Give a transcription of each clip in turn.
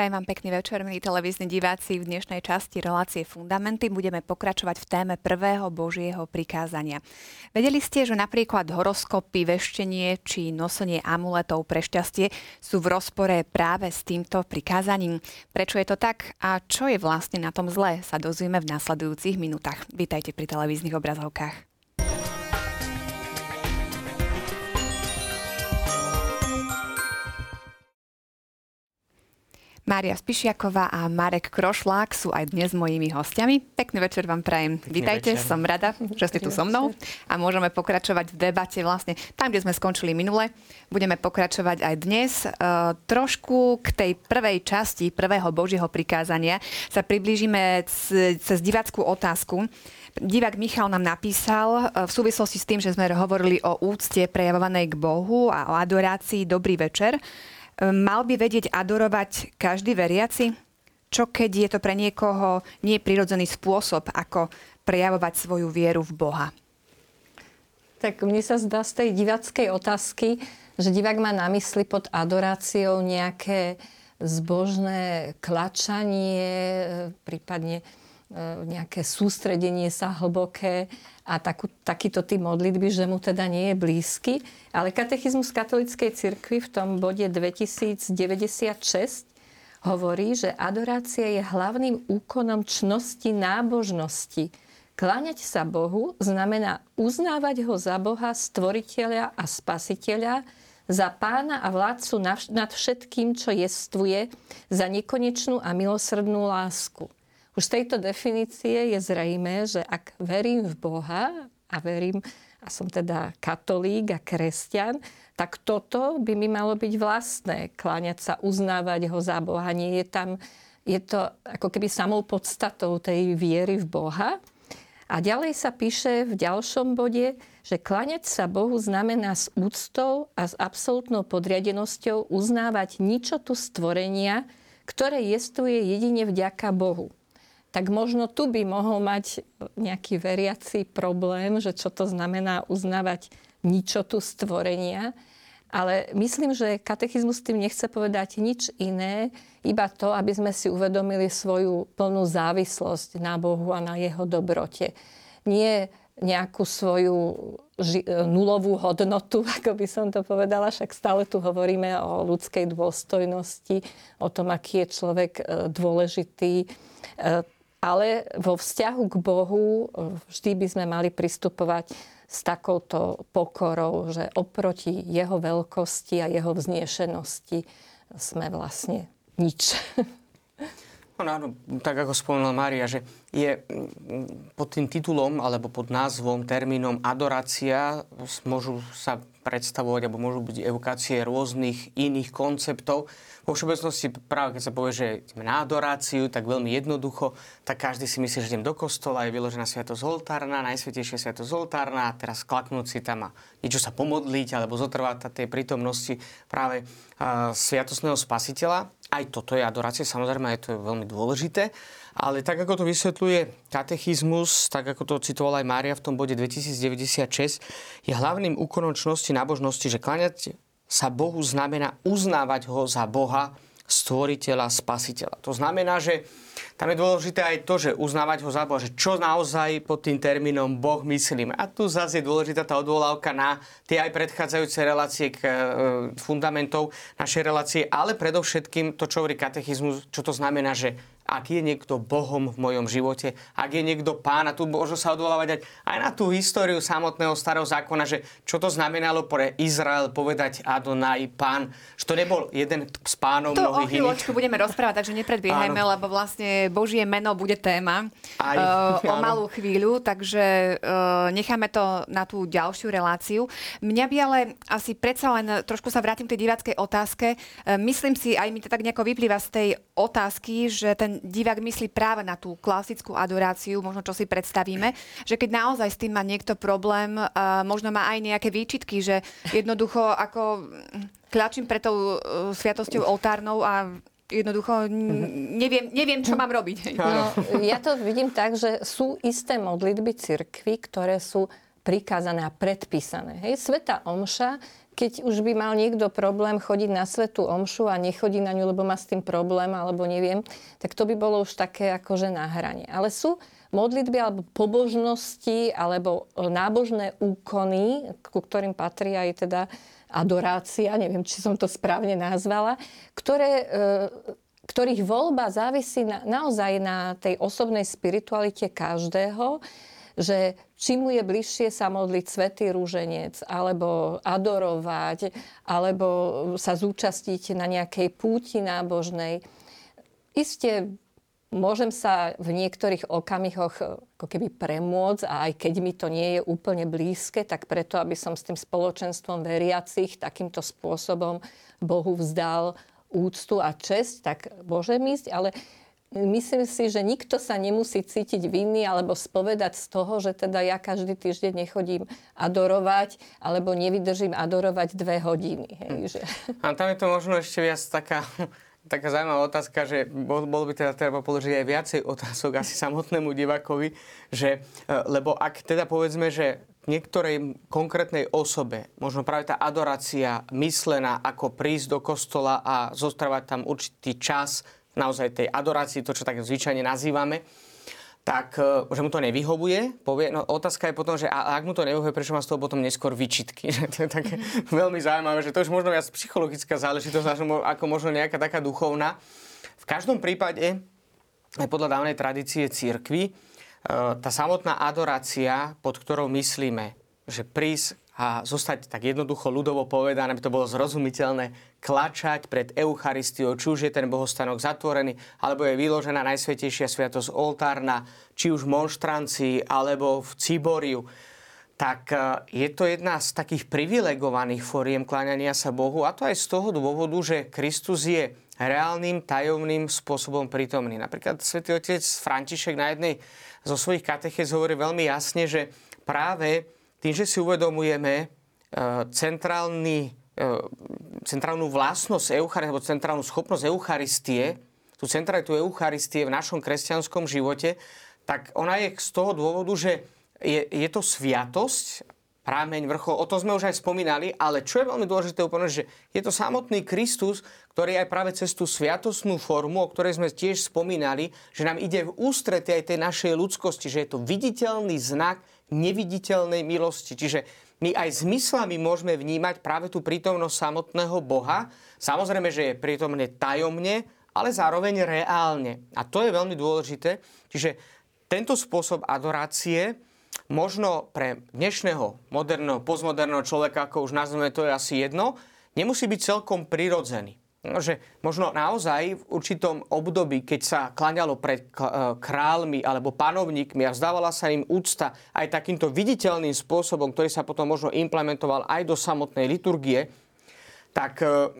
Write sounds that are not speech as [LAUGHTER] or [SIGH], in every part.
Prajem vám pekný večer, milí televízni diváci. V dnešnej časti relácie Fundamenty budeme pokračovať v téme prvého Božieho prikázania. Vedeli ste, že napríklad horoskopy, veštenie či nosenie amuletov pre šťastie sú v rozpore práve s týmto prikázaním? Prečo je to tak a čo je vlastne na tom zlé, sa dozvieme v nasledujúcich minútach. Vítajte pri televíznych obrazovkách. Mária Spišiaková a Marek Krošlák sú aj dnes mojimi hostiami. Pekný večer vám prajem. Pekný Vítajte, večer. som rada, že ste tu so mnou a môžeme pokračovať v debate vlastne tam, kde sme skončili minule. Budeme pokračovať aj dnes. E, trošku k tej prvej časti prvého Božieho prikázania sa priblížime cez divackú otázku. Divák Michal nám napísal e, v súvislosti s tým, že sme hovorili o úcte prejavovanej k Bohu a o adorácii Dobrý večer mal by vedieť adorovať každý veriaci? Čo keď je to pre niekoho neprirodzený spôsob, ako prejavovať svoju vieru v Boha? Tak mne sa zdá z tej divackej otázky, že divák má na mysli pod adoráciou nejaké zbožné klačanie, prípadne nejaké sústredenie sa hlboké a takú, takýto typ modlitby, že mu teda nie je blízky. Ale katechizmus katolíckej cirkvi v tom bode 2096 hovorí, že adorácia je hlavným úkonom čnosti nábožnosti. Kláňať sa Bohu znamená uznávať ho za Boha, stvoriteľa a spasiteľa, za pána a vládcu nad všetkým, čo jestvuje, za nekonečnú a milosrdnú lásku. Už z tejto definície je zrejme, že ak verím v Boha a verím, a som teda katolík a kresťan, tak toto by mi malo byť vlastné. Kláňať sa, uznávať ho za Boha. Nie je tam, je to ako keby samou podstatou tej viery v Boha. A ďalej sa píše v ďalšom bode, že kláňať sa Bohu znamená s úctou a s absolútnou podriadenosťou uznávať ničotu stvorenia, ktoré jestuje jedine vďaka Bohu tak možno tu by mohol mať nejaký veriaci problém, že čo to znamená uznávať ničotu stvorenia. Ale myslím, že katechizmus tým nechce povedať nič iné, iba to, aby sme si uvedomili svoju plnú závislosť na Bohu a na jeho dobrote. Nie nejakú svoju ži- nulovú hodnotu, [LAUGHS] ako by som to povedala, však stále tu hovoríme o ľudskej dôstojnosti, o tom, aký je človek e, dôležitý e, ale vo vzťahu k Bohu vždy by sme mali pristupovať s takouto pokorou, že oproti jeho veľkosti a jeho vzniešenosti sme vlastne nič. [LAUGHS] No áno, tak ako spomenula Mária, že je pod tým titulom alebo pod názvom, termínom adorácia môžu sa predstavovať alebo môžu byť evokácie rôznych iných konceptov. Vo všeobecnosti práve keď sa povie, že ideme na adoráciu, tak veľmi jednoducho, tak každý si myslí, že idem do kostola, je vyložená sviatosť oltárna, najsvetejšia sviatosť oltárna a teraz klaknúť si tam a niečo sa pomodliť alebo zotrvať tej prítomnosti práve uh, sviatosného spasiteľa. Aj toto je adorácia, samozrejme, je to veľmi dôležité. Ale tak, ako to vysvetľuje katechizmus, tak ako to citovala aj Mária v tom bode 2096, je hlavným úkonom čnosti nábožnosti, že kláňať sa Bohu znamená uznávať ho za Boha, stvoriteľa, spasiteľa. To znamená, že tam je dôležité aj to, že uznávať ho za Boha, že čo naozaj pod tým termínom Boh myslíme. A tu zase je dôležitá tá odvolávka na tie aj predchádzajúce relácie k e, fundamentov našej relácie, ale predovšetkým to, čo hovorí katechizmus, čo to znamená, že ak je niekto Bohom v mojom živote, ak je niekto pán, a tu možno sa odvolávať aj na tú históriu samotného starého zákona, že čo to znamenalo pre Izrael povedať Adonai, pán, že to nebol jeden z pánov to mnohých o budeme rozprávať, takže nepredbiehajme, Áno. lebo vlastne Božie meno bude téma aj, uh, o [LAUGHS] malú chvíľu, takže uh, necháme to na tú ďalšiu reláciu. Mňa by ale asi predsa len trošku sa vrátim k tej diváckej otázke. Uh, myslím si, aj mi to tak nejako vyplýva z tej otázky, že ten divák myslí práve na tú klasickú adoráciu, možno čo si predstavíme, že keď naozaj s tým má niekto problém, uh, možno má aj nejaké výčitky, že jednoducho ako kľačím pre tou uh, sviatosťou oltárnou a jednoducho neviem, neviem, čo mám robiť. No, ja to vidím tak, že sú isté modlitby cirkvy, ktoré sú prikázané a predpísané. Hej, Sveta Omša keď už by mal niekto problém chodiť na svetú omšu a nechodí na ňu, lebo má s tým problém, alebo neviem, tak to by bolo už také akože na hrane. Ale sú modlitby alebo pobožnosti alebo nábožné úkony, ku ktorým patrí aj teda adorácia, neviem, či som to správne nazvala, ktoré, e, ktorých voľba závisí na, naozaj na tej osobnej spiritualite každého, že či mu je bližšie sa modliť svetý rúženec, alebo adorovať, alebo sa zúčastiť na nejakej púti nábožnej. Isté môžem sa v niektorých okamihoch ako keby premôcť a aj keď mi to nie je úplne blízke, tak preto, aby som s tým spoločenstvom veriacich takýmto spôsobom Bohu vzdal úctu a česť, tak môžem ísť, ale Myslím si, že nikto sa nemusí cítiť vinný alebo spovedať z toho, že teda ja každý týždeň nechodím adorovať alebo nevydržím adorovať dve hodiny. Hej, že... A tam je to možno ešte viac taká, taká zaujímavá otázka, že bol, bol by teda treba položiť aj viacej otázok asi samotnému divakovi, že, e, lebo ak teda povedzme, že niektorej konkrétnej osobe, možno práve tá adorácia myslená ako prísť do kostola a zostrávať tam určitý čas, naozaj tej adorácii, to, čo tak zvyčajne nazývame, tak e, že mu to nevyhovuje. Povie, no, otázka je potom, že a, ak mu to nevyhovuje, prečo má z toho potom neskôr vyčitky. [LAUGHS] to je také [LAUGHS] veľmi zaujímavé, že to už možno viac psychologická záležitosť, ako možno nejaká taká duchovná. V každom prípade, aj podľa dávnej tradície církvy, e, tá samotná adorácia, pod ktorou myslíme, že prísť a zostať tak jednoducho ľudovo povedané, aby to bolo zrozumiteľné, klačať pred Eucharistiou, či už je ten bohostanok zatvorený, alebo je vyložená Najsvetejšia sviatosť oltárna, či už v monštrancii, alebo v Ciboriu, tak e, je to jedna z takých privilegovaných foriem kláňania sa Bohu a to aj z toho dôvodu, že Kristus je reálnym, tajomným spôsobom prítomný. Napríklad svätý otec František na jednej zo svojich katechéz hovorí veľmi jasne, že práve tým, že si uvedomujeme e, centrálny, e, centrálnu vlastnosť Eucharistie, alebo centrálnu schopnosť Eucharistie, tú centralitu Eucharistie v našom kresťanskom živote, tak ona je z toho dôvodu, že je, je to sviatosť, prámeň, vrchol, o tom sme už aj spomínali, ale čo je veľmi dôležité úplne, že je to samotný Kristus, ktorý aj práve cez tú sviatostnú formu, o ktorej sme tiež spomínali, že nám ide v ústrety aj tej našej ľudskosti, že je to viditeľný znak neviditeľnej milosti. Čiže my aj zmyslami môžeme vnímať práve tú prítomnosť samotného Boha. Samozrejme, že je prítomne tajomne, ale zároveň reálne. A to je veľmi dôležité. Čiže tento spôsob adorácie možno pre dnešného moderného, postmoderného človeka, ako už nazveme, to je asi jedno, nemusí byť celkom prirodzený. No, že možno naozaj v určitom období, keď sa klaňalo pred e, kráľmi alebo panovníkmi a vzdávala sa im úcta aj takýmto viditeľným spôsobom, ktorý sa potom možno implementoval aj do samotnej liturgie, tak e,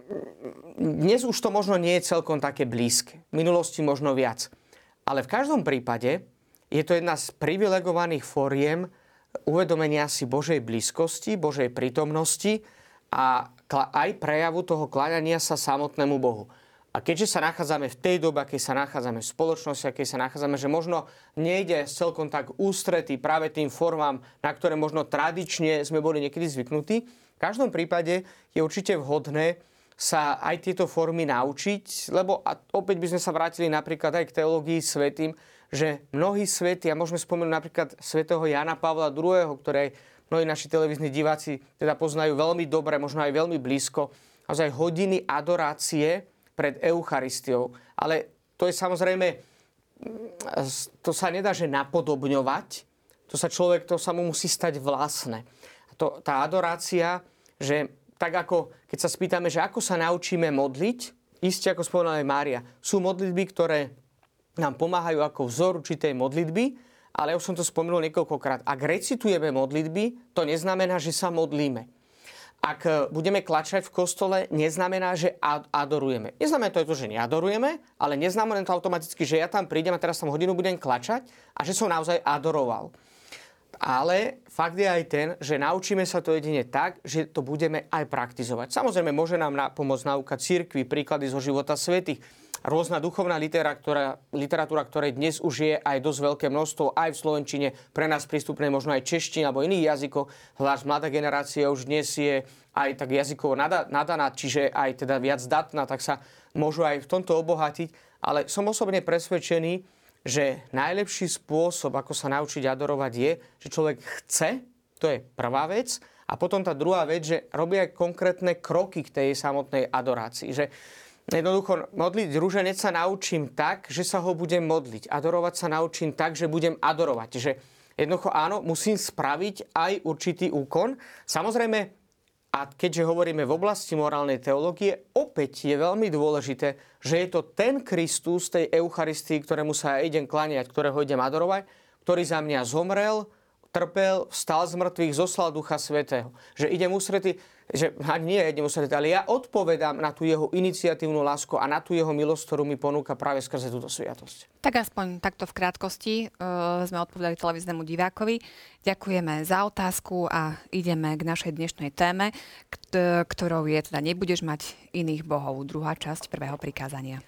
dnes už to možno nie je celkom také blízke. V minulosti možno viac. Ale v každom prípade je to jedna z privilegovaných fóriem uvedomenia si Božej blízkosti, Božej prítomnosti a aj prejavu toho kláňania sa samotnému Bohu. A keďže sa nachádzame v tej dobe, keď sa nachádzame v spoločnosti, keď sa nachádzame, že možno nejde celkom tak ústretý práve tým formám, na ktoré možno tradične sme boli niekedy zvyknutí, v každom prípade je určite vhodné sa aj tieto formy naučiť, lebo a opäť by sme sa vrátili napríklad aj k teológii svetým, že mnohí svety, a môžeme spomenúť napríklad svätého Jana Pavla II., ktoré mnohí naši televízni diváci teda poznajú veľmi dobre, možno aj veľmi blízko, naozaj hodiny adorácie pred Eucharistiou. Ale to je samozrejme, mm, to sa nedá, že napodobňovať, to sa človek, to sa mu musí stať vlastné. To, tá adorácia, že tak ako, keď sa spýtame, že ako sa naučíme modliť, iste ako spomenula aj Mária, sú modlitby, ktoré nám pomáhajú ako vzor určitej modlitby, ale už som to spomenul niekoľkokrát. Ak recitujeme modlitby, to neznamená, že sa modlíme. Ak e, budeme klačať v kostole, neznamená, že adorujeme. Neznamená to, že neadorujeme, ale neznamená to automaticky, že ja tam prídem a teraz tam hodinu budem klačať a že som naozaj adoroval. Ale fakt je aj ten, že naučíme sa to jedine tak, že to budeme aj praktizovať. Samozrejme, môže nám pomôcť nauka církvy, príklady zo života svetých, rôzna duchovná literatúra, literatúra, ktorej dnes už je aj dosť veľké množstvo, aj v Slovenčine, pre nás prístupné možno aj češtine alebo iných jazykov. Zvlášť mladá generácia už dnes je aj tak jazykovo nadaná, čiže aj teda viac datná, tak sa môžu aj v tomto obohatiť. Ale som osobne presvedčený, že najlepší spôsob, ako sa naučiť adorovať, je, že človek chce, to je prvá vec, a potom tá druhá vec, že robí aj konkrétne kroky k tej samotnej adorácii. Že Jednoducho, modliť rúženec sa naučím tak, že sa ho budem modliť. Adorovať sa naučím tak, že budem adorovať. Že jednoducho áno, musím spraviť aj určitý úkon. Samozrejme, a keďže hovoríme v oblasti morálnej teológie, opäť je veľmi dôležité, že je to ten Kristus tej Eucharistii, ktorému sa ja idem klaniať, ktorého idem adorovať, ktorý za mňa zomrel, trpel, vstal z mŕtvych, zoslal Ducha Svetého. Že idem ústrety, že nie idem ústrety, ale ja odpovedám na tú jeho iniciatívnu lásku a na tú jeho milosť, ktorú mi ponúka práve skrze túto sviatosť. Tak aspoň takto v krátkosti uh, sme odpovedali televíznemu divákovi. Ďakujeme za otázku a ideme k našej dnešnej téme, ktorou je teda nebudeš mať iných bohov. Druhá časť prvého prikázania.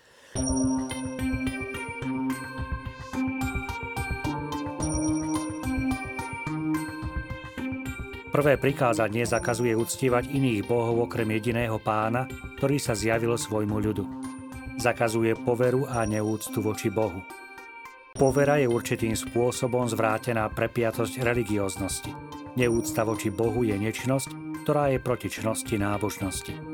Prvé prikázanie zakazuje uctievať iných bohov okrem jediného pána, ktorý sa zjavil svojmu ľudu. Zakazuje poveru a neúctu voči Bohu. Povera je určitým spôsobom zvrátená prepiatosť religióznosti. Neúcta voči Bohu je nečnosť, ktorá je proti čnosti nábožnosti.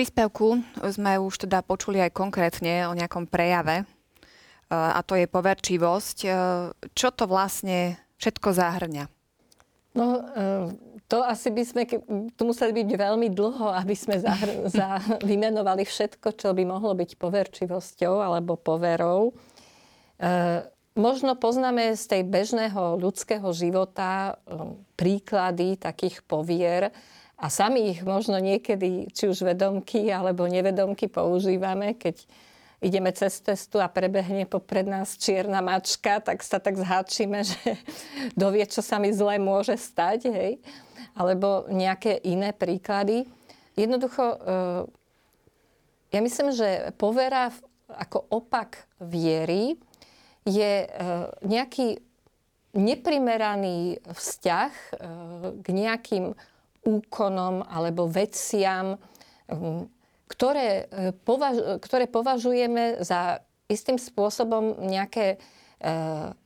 Príspevku sme už teda počuli aj konkrétne o nejakom prejave e, a to je poverčivosť. E, čo to vlastne všetko zahrňa? No, e, to asi by sme tu museli byť veľmi dlho, aby sme zahr- [LAUGHS] za, vymenovali všetko, čo by mohlo byť poverčivosťou alebo poverou. Možno poznáme z tej bežného ľudského života príklady takých povier, a sami ich možno niekedy, či už vedomky alebo nevedomky používame, keď ideme cez cestu a prebehne popred nás čierna mačka, tak sa tak zháčime, [LAUGHS] že dovie, čo sa mi zle môže stať, hej? Alebo nejaké iné príklady. Jednoducho, eh, ja myslím, že povera ako opak viery je eh, nejaký neprimeraný vzťah eh, k nejakým úkonom alebo veciam, um, ktoré, e, považ- ktoré považujeme za istým spôsobom nejaké e,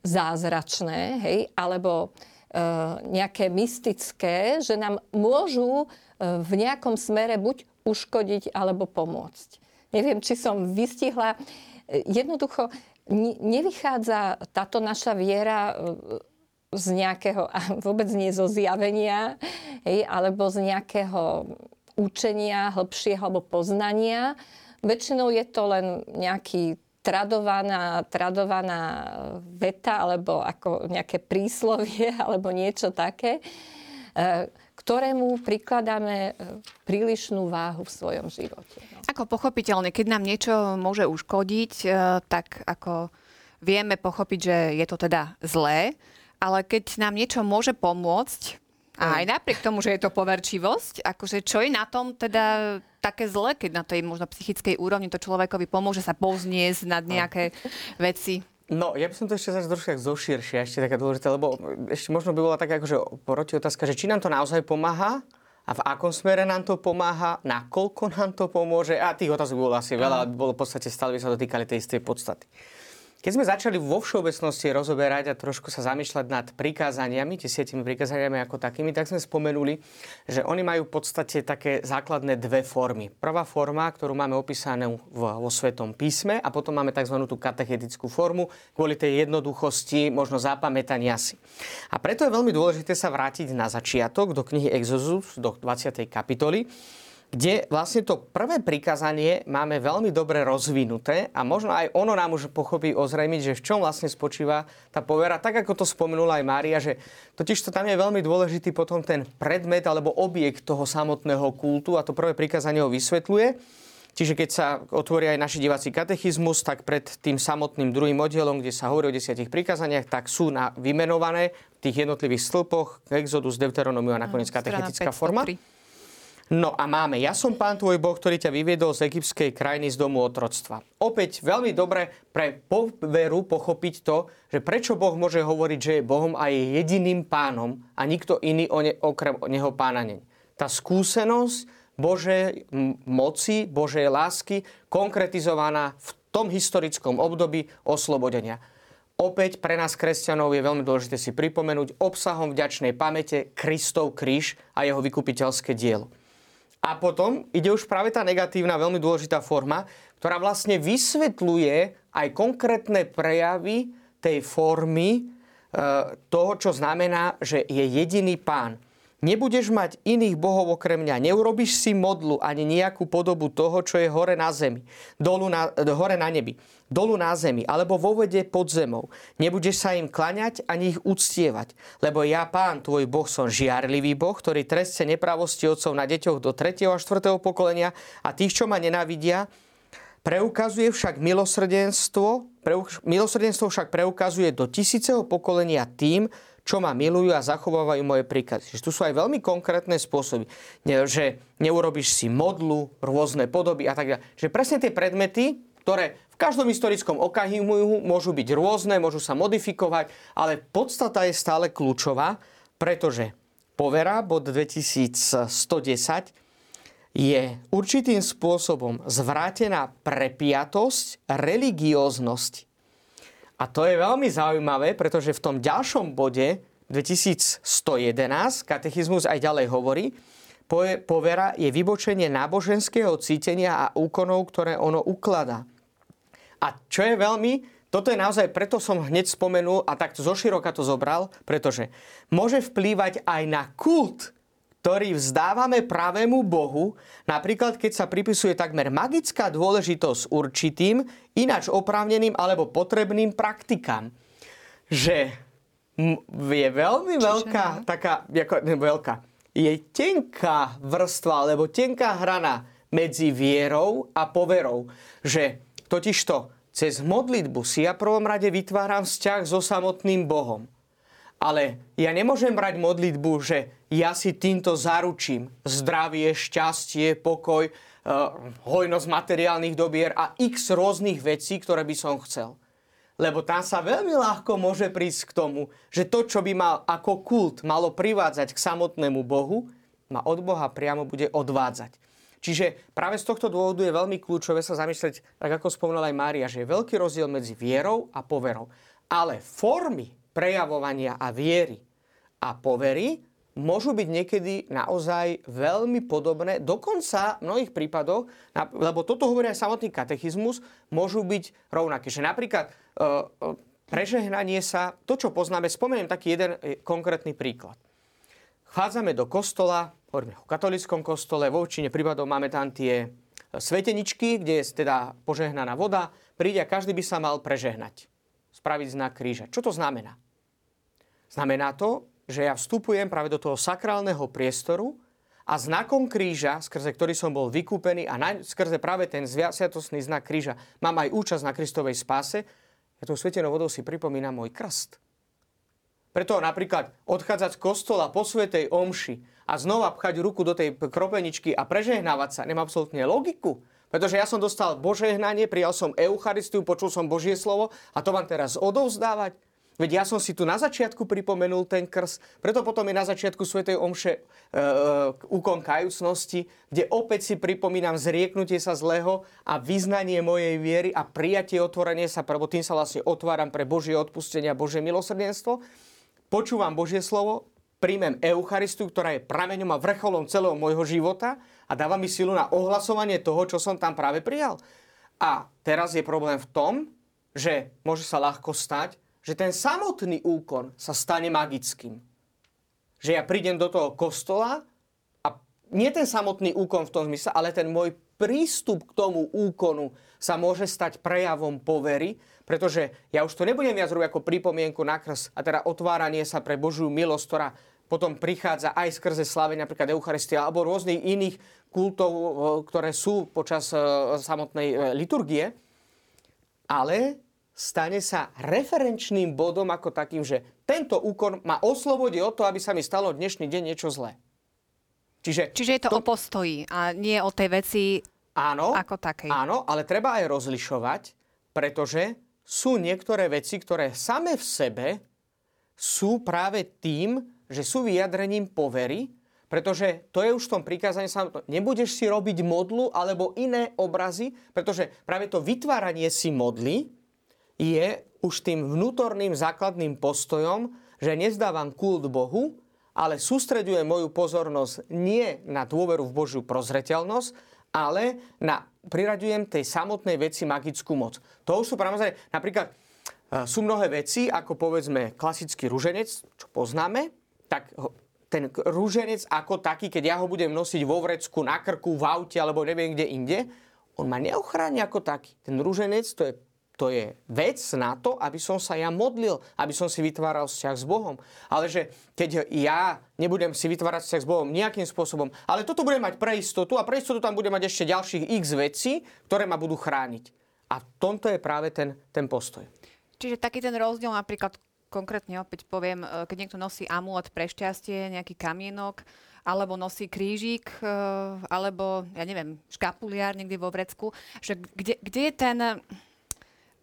zázračné, hej, alebo e, nejaké mystické, že nám môžu e, v nejakom smere buď uškodiť alebo pomôcť. Neviem, či som vystihla. E, jednoducho nevychádza táto naša viera z nejakého, a vôbec nie zo zjavenia, hej, alebo z nejakého učenia hĺbšieho alebo poznania. Väčšinou je to len nejaký tradovaná, tradovaná veta alebo ako nejaké príslovie [LAUGHS] alebo niečo také, e, ktorému prikladáme e, prílišnú váhu v svojom živote. No. Ako pochopiteľne, keď nám niečo môže uškodiť, e, tak ako vieme pochopiť, že je to teda zlé, ale keď nám niečo môže pomôcť, a aj napriek tomu, že je to poverčivosť, akože čo je na tom teda také zle, keď na tej možno psychickej úrovni to človekovi pomôže sa povzniesť nad nejaké veci? No, ja by som to ešte zase trošku zoširšia, ešte taká dôležitá, lebo ešte možno by bola taká akože proti otázka, že či nám to naozaj pomáha, a v akom smere nám to pomáha, nakoľko nám to pomôže. A tých otázok bolo asi veľa, bolo v podstate stále by sa dotýkali tej istej podstaty. Keď sme začali vo všeobecnosti rozoberať a trošku sa zamýšľať nad prikázaniami, sietimi prikázaniami ako takými, tak sme spomenuli, že oni majú v podstate také základné dve formy. Prvá forma, ktorú máme opísanú vo Svetom písme a potom máme tzv. tú katechetickú formu kvôli tej jednoduchosti, možno zapamätania si. A preto je veľmi dôležité sa vrátiť na začiatok do knihy Exodus, do 20. kapitoly, kde vlastne to prvé prikázanie máme veľmi dobre rozvinuté a možno aj ono nám už pochopí ozrejmiť, že v čom vlastne spočíva tá povera, tak ako to spomenula aj Mária, že totiž to tam je veľmi dôležitý potom ten predmet alebo objekt toho samotného kultu a to prvé prikázanie ho vysvetľuje. Čiže keď sa otvorí aj naši diváci katechizmus, tak pred tým samotným druhým oddielom, kde sa hovorí o desiatich prikázaniach, tak sú na, vymenované v tých jednotlivých stĺpoch Exodus, Deuteronomium a nakoniec katechetická forma. No a máme, ja som pán tvoj Boh, ktorý ťa vyviedol z egyptskej krajiny z domu otroctva. Opäť veľmi dobre pre poveru pochopiť to, že prečo Boh môže hovoriť, že je Bohom a je jediným pánom a nikto iný o ne, okrem neho pána není. Tá skúsenosť Božej moci, Božej lásky, konkretizovaná v tom historickom období oslobodenia. Opäť pre nás kresťanov je veľmi dôležité si pripomenúť obsahom vďačnej pamäte Kristov kríž a jeho vykupiteľské dielo. A potom ide už práve tá negatívna, veľmi dôležitá forma, ktorá vlastne vysvetľuje aj konkrétne prejavy tej formy e, toho, čo znamená, že je jediný pán. Nebudeš mať iných bohov okrem mňa. Neurobiš si modlu ani nejakú podobu toho, čo je hore na zemi, dolu na, hore na nebi, dolu na zemi, alebo vo vede pod zemou. Nebudeš sa im klaňať ani ich uctievať. Lebo ja, pán, tvoj boh, som žiarlivý boh, ktorý trestce nepravosti otcov na deťoch do 3. a 4. pokolenia a tých, čo ma nenávidia, Preukazuje však milosrdenstvo, preuk, milosrdenstvo však preukazuje do tisíceho pokolenia tým, čo ma milujú a zachovávajú moje príkazy. Čiže tu sú aj veľmi konkrétne spôsoby, že neurobiš si modlu, rôzne podoby a tak ďalej. Že presne tie predmety, ktoré v každom historickom okahimu môžu byť rôzne, môžu sa modifikovať, ale podstata je stále kľúčová, pretože povera, bod 2110, je určitým spôsobom zvrátená prepiatosť religióznosti. A to je veľmi zaujímavé, pretože v tom ďalšom bode 2111 katechizmus aj ďalej hovorí, povera je vybočenie náboženského cítenia a úkonov, ktoré ono ukladá. A čo je veľmi, toto je naozaj, preto som hneď spomenul a takto zoširoka to zobral, pretože môže vplývať aj na kult ktorý vzdávame pravému Bohu, napríklad keď sa pripisuje takmer magická dôležitosť určitým, ináč oprávneným alebo potrebným praktikám. Že je veľmi veľká, Čiže, taká, ako, ne, veľká, je tenká vrstva alebo tenká hrana medzi vierou a poverou. Že totižto cez modlitbu si ja prvom rade vytváram vzťah so samotným Bohom. Ale ja nemôžem brať modlitbu, že ja si týmto zaručím zdravie, šťastie, pokoj, eh, hojnosť materiálnych dobier a x rôznych vecí, ktoré by som chcel. Lebo tam sa veľmi ľahko môže prísť k tomu, že to, čo by mal ako kult malo privádzať k samotnému Bohu, ma od Boha priamo bude odvádzať. Čiže práve z tohto dôvodu je veľmi kľúčové sa zamyslieť, tak ako spomínala aj Mária, že je veľký rozdiel medzi vierou a poverou. Ale formy prejavovania a viery a povery môžu byť niekedy naozaj veľmi podobné, dokonca v mnohých prípadoch, lebo toto hovorí aj samotný katechizmus, môžu byť rovnaké. Že napríklad e, e, prežehnanie sa, to čo poznáme, spomeniem taký jeden e, konkrétny príklad. Chádzame do kostola, hovoríme o katolickom kostole, vo väčšine prípadov máme tam tie sveteničky, kde je teda požehnaná voda, príde a každý by sa mal prežehnať. Spraviť znak kríža. Čo to znamená? Znamená to, že ja vstupujem práve do toho sakrálneho priestoru a znakom kríža, skrze ktorý som bol vykúpený a na, skrze práve ten sviatostný znak kríža mám aj účasť na Kristovej spáse, ja tou svetenou vodou si pripomínam môj krst. Preto napríklad odchádzať z kostola po svetej omši a znova pchať ruku do tej kropeničky a prežehnávať sa nemá absolútne logiku. Pretože ja som dostal Božie hnanie, prijal som Eucharistiu, počul som Božie slovo a to mám teraz odovzdávať. Veď ja som si tu na začiatku pripomenul ten krs, preto potom je na začiatku Svetej Omše e, e, kajúcnosti, kde opäť si pripomínam zrieknutie sa zlého a vyznanie mojej viery a prijatie otvorenie sa, lebo tým sa vlastne otváram pre Božie odpustenie a Božie milosrdenstvo. Počúvam Božie slovo, príjmem Eucharistiu, ktorá je prameňom a vrcholom celého môjho života a dáva mi silu na ohlasovanie toho, čo som tam práve prijal. A teraz je problém v tom, že môže sa ľahko stať, že ten samotný úkon sa stane magickým. Že ja prídem do toho kostola a nie ten samotný úkon v tom zmysle, ale ten môj prístup k tomu úkonu sa môže stať prejavom povery, pretože ja už to nebudem viac robiť ako pripomienku na krs a teda otváranie sa pre Božiu milosť, ktorá potom prichádza aj skrze slávenia napríklad Eucharistia alebo rôznych iných kultov, e, ktoré sú počas e, samotnej e, liturgie, ale stane sa referenčným bodom ako takým, že tento úkon ma oslobodí od toho, aby sa mi stalo dnešný deň niečo zlé. Čiže, Čiže je to, to o postoji a nie o tej veci áno, ako takej. Áno, ale treba aj rozlišovať, pretože sú niektoré veci, ktoré same v sebe sú práve tým, že sú vyjadrením povery, pretože to je už v tom prikázaní samotnom. Nebudeš si robiť modlu alebo iné obrazy, pretože práve to vytváranie si modly je už tým vnútorným základným postojom, že nezdávam kult Bohu, ale sústreďujem moju pozornosť nie na dôveru v Božiu prozreteľnosť, ale na, priraďujem tej samotnej veci magickú moc. To už sú práve, napríklad e, sú mnohé veci, ako povedzme klasický ruženec, čo poznáme, tak ten rúženec ako taký, keď ja ho budem nosiť vo vrecku, na krku, v aute alebo neviem kde inde, on ma neochráni ako taký. Ten rúženec to je, to je vec na to, aby som sa ja modlil, aby som si vytváral vzťah s Bohom. Ale že keď ja nebudem si vytvárať vzťah s Bohom nejakým spôsobom, ale toto budem mať pre istotu a pre istotu tam budem mať ešte ďalších x vecí, ktoré ma budú chrániť. A tomto je práve ten, ten postoj. Čiže taký ten rozdiel napríklad konkrétne opäť poviem, e, keď niekto nosí amulet pre šťastie, nejaký kamienok, alebo nosí krížik, e, alebo, ja neviem, škapuliár niekde vo vrecku, že kde, kde je ten